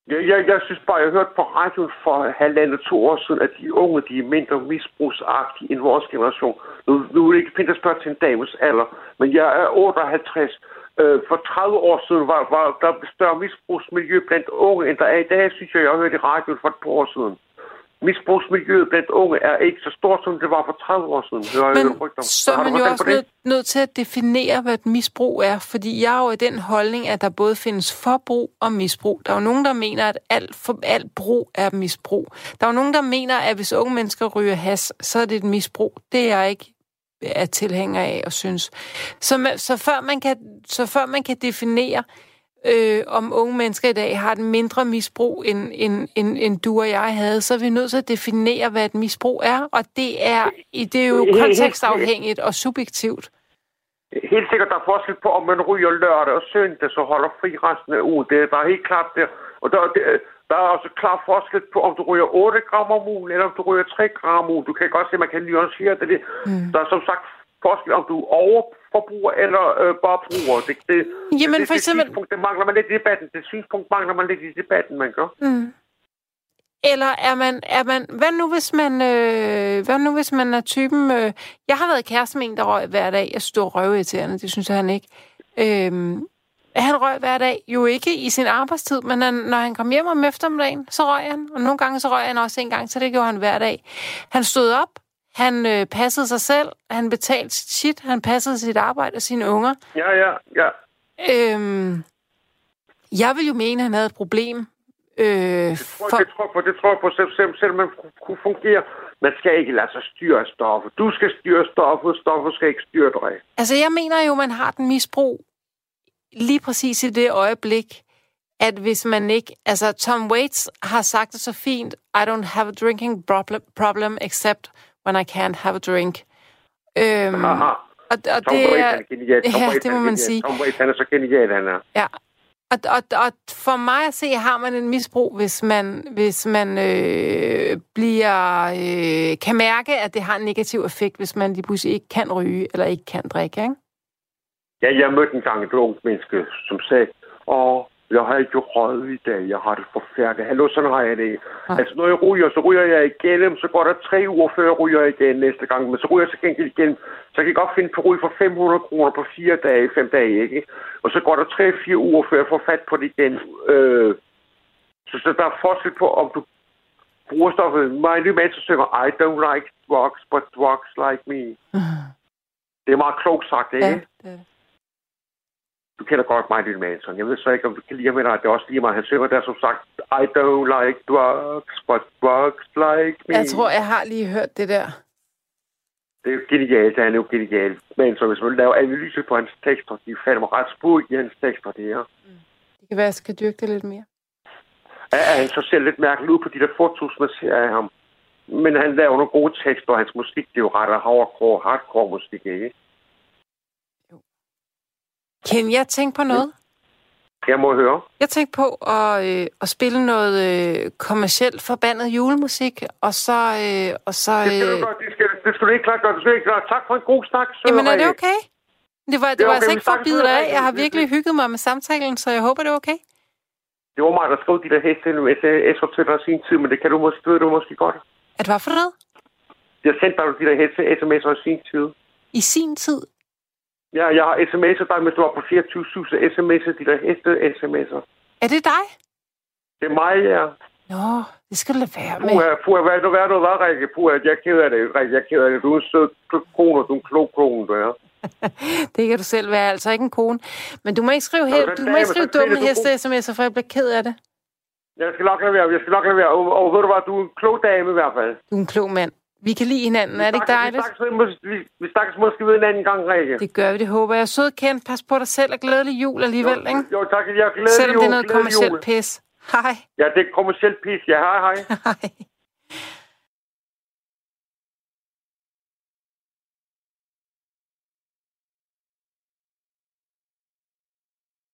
Jeg, jeg, jeg synes bare, jeg hørte på radioen for halvandet to år siden, at de unge, de er mindre misbrugsagtige end vores generation. Nu, nu er det ikke fint at spørge til en dames alder, men jeg er 58. Øh, for 30 år siden var, var der større misbrugsmiljø blandt unge, end der er i dag, synes jeg, jeg har hørt i radioen for et par år siden misbrugsmiljøet blandt unge er ikke så stort, som det var for 30 år siden. Men jeg så er man jo også nødt, nødt til at definere, hvad et misbrug er, fordi jeg er jo i den holdning, at der både findes forbrug og misbrug. Der er jo nogen, der mener, at alt, for, alt brug er misbrug. Der er jo nogen, der mener, at hvis unge mennesker ryger has, så er det et misbrug. Det er jeg ikke er tilhænger af og synes. Så, så, før man kan, så før man kan definere, øh, om unge mennesker i dag har et mindre misbrug, end, end, end, end du og jeg havde, så er vi nødt til at definere, hvad et misbrug er, og det er, det er jo kontekstafhængigt og subjektivt. Helt sikkert, der er forskel på, om man ryger lørdag og søndag, så holder fri resten af ugen. Det er er helt klart der. Og der, det, der er også klar forskel på, om du ryger 8 gram om ugen, eller om du ryger 3 gram om ugen. Du kan godt se, at man kan nuancere det. Mm. Der er som sagt forskel, om du overforbruger eller øh, bare bruger. Det, det, Jamen, det, for eksempel... Det, det mangler man lidt i debatten. Det synspunkt mangler man lidt i debatten, man gør. Mm. Eller er man, er man, hvad nu hvis man, øh, hvad nu hvis man er typen, øh, jeg har været kæreste med en, der røg hver dag. Jeg står røvirriterende, det synes jeg han ikke. Han røg hver dag, jo ikke i sin arbejdstid, men han, når han kom hjem om eftermiddagen, så røg han. Og nogle gange så røg han også en gang, så det gjorde han hver dag. Han stod op, han øh, passede sig selv, han betalte sit shit, han passede sit arbejde og sine unger. Ja, ja, ja. Øhm, jeg vil jo mene, at han havde et problem. Øh, det, tror, for... det, tror på, det tror jeg på, selv, selv, selv man kunne fungere. Man skal ikke lade sig styre af stoffet. Du skal styre stoffet, stoffet skal ikke styre dig. Altså, jeg mener jo, man har den misbrug lige præcis i det øjeblik, at hvis man ikke... Altså, Tom Waits har sagt det så fint, I don't have a drinking problem, problem except when I can't have a drink. Øhm, Aha. Og, og Tom det er, er genial. *laughs* Tom ja, Waits, det må man sige. Tom Waits, han er så genial, han er. Ja. Og, og, og for mig at se, har man en misbrug, hvis man, hvis man øh, bliver, øh, kan mærke, at det har en negativ effekt, hvis man lige pludselig ikke kan ryge eller ikke kan drikke, ikke? Ja, jeg mødte engang et ungt menneske, som sagde, åh, jeg har ikke røget i dag. Jeg har det forfærdeligt. Hallo, sådan har jeg det. Ja. Altså, når jeg ryger, så ryger jeg igennem. Så går der tre uger, før jeg ryger igen næste gang. Men så ryger jeg så gengæld igen. Så jeg kan godt finde på ryg for 500 kroner på fire dage, fem dage, ikke? Og så går der tre-fire uger, før jeg får fat på det igen. Øh, så, så der er forskel på, om du bruger stoffet. Mig nye mand, så synger, I don't like drugs, but drugs like me. Uh-huh. *laughs* Det er meget klogt sagt, ikke? Ja, det er det du kender godt Michael Manson. Jeg ved så ikke, om du kan lide ham eller Det er også lige mig. Han synger der som sagt, I don't like drugs, but drugs like me. Jeg tror, jeg har lige hørt det der. Det er jo genialt, han er jo genialt. Men så hvis man laver analyse på hans tekster, de falder mig ret spurgt i hans tekster, det her. Mm. Det kan være, jeg skal dyrke det lidt mere. Ja, han så ser lidt mærkeligt ud på de der fotos, man ser af ham. Men han laver nogle gode tekster, og hans musik, det er jo ret hardcore, hardcore musik, ikke? Kan jeg tænke på noget? Jeg må høre. Jeg tænkte på at, øh, at spille noget øh, kommercielt forbandet julemusik, og så... Øh, og så øh... Det skal du øh, godt. Det skal, det skal du ikke klart gøre. Du skal ikke klart. Tak for en god snak. Så Jamen, er det okay? Det var, det, det var okay, altså ikke for at bide dig af. Jeg har virkelig hygget mig med samtalen, så jeg håber, det er okay. Det var mig, der skrev de der sms'er til dig sin tid, men det kan du måske, det du måske godt. At hvad for noget? Jeg sendte dig de der sms'er i sin tid. I sin tid? Ja, jeg har sms'er dig, hvis du var på 24 så sms'er de der heste sms'er. Er det dig? Det er mig, ja. Nå, det skal du lade være med. Puha, puha, hvad nu hvad du var, Rikke? Puha, jeg er ked af det, Rikke. Jeg er ked af det. Du er en sød kone, du er en klog kone, du er. *laughs* det kan du selv være, altså ikke en kone. Men du må ikke skrive, den du må ikke skrive dumme heste sms'er, for jeg bliver ked af det. Jeg skal nok lade være, jeg skal nok lade være. Og, og ved du hvad, du er en klog dame i hvert fald. Du er en klog mand. Vi kan lide hinanden, er det ikke Vi dejligt? snakkes, vi, vi snakkes måske ved en anden gang, Rikke. Det gør vi, det håber jeg. Sød kendt, pas på dig selv og glædelig jul alligevel, ikke? Jo, tak. Jeg glædelig Selvom det er jul, noget kommersielt jul. pis. Hej. Ja, det er kommersielt pis. Ja, hej, hej. *laughs* Hej.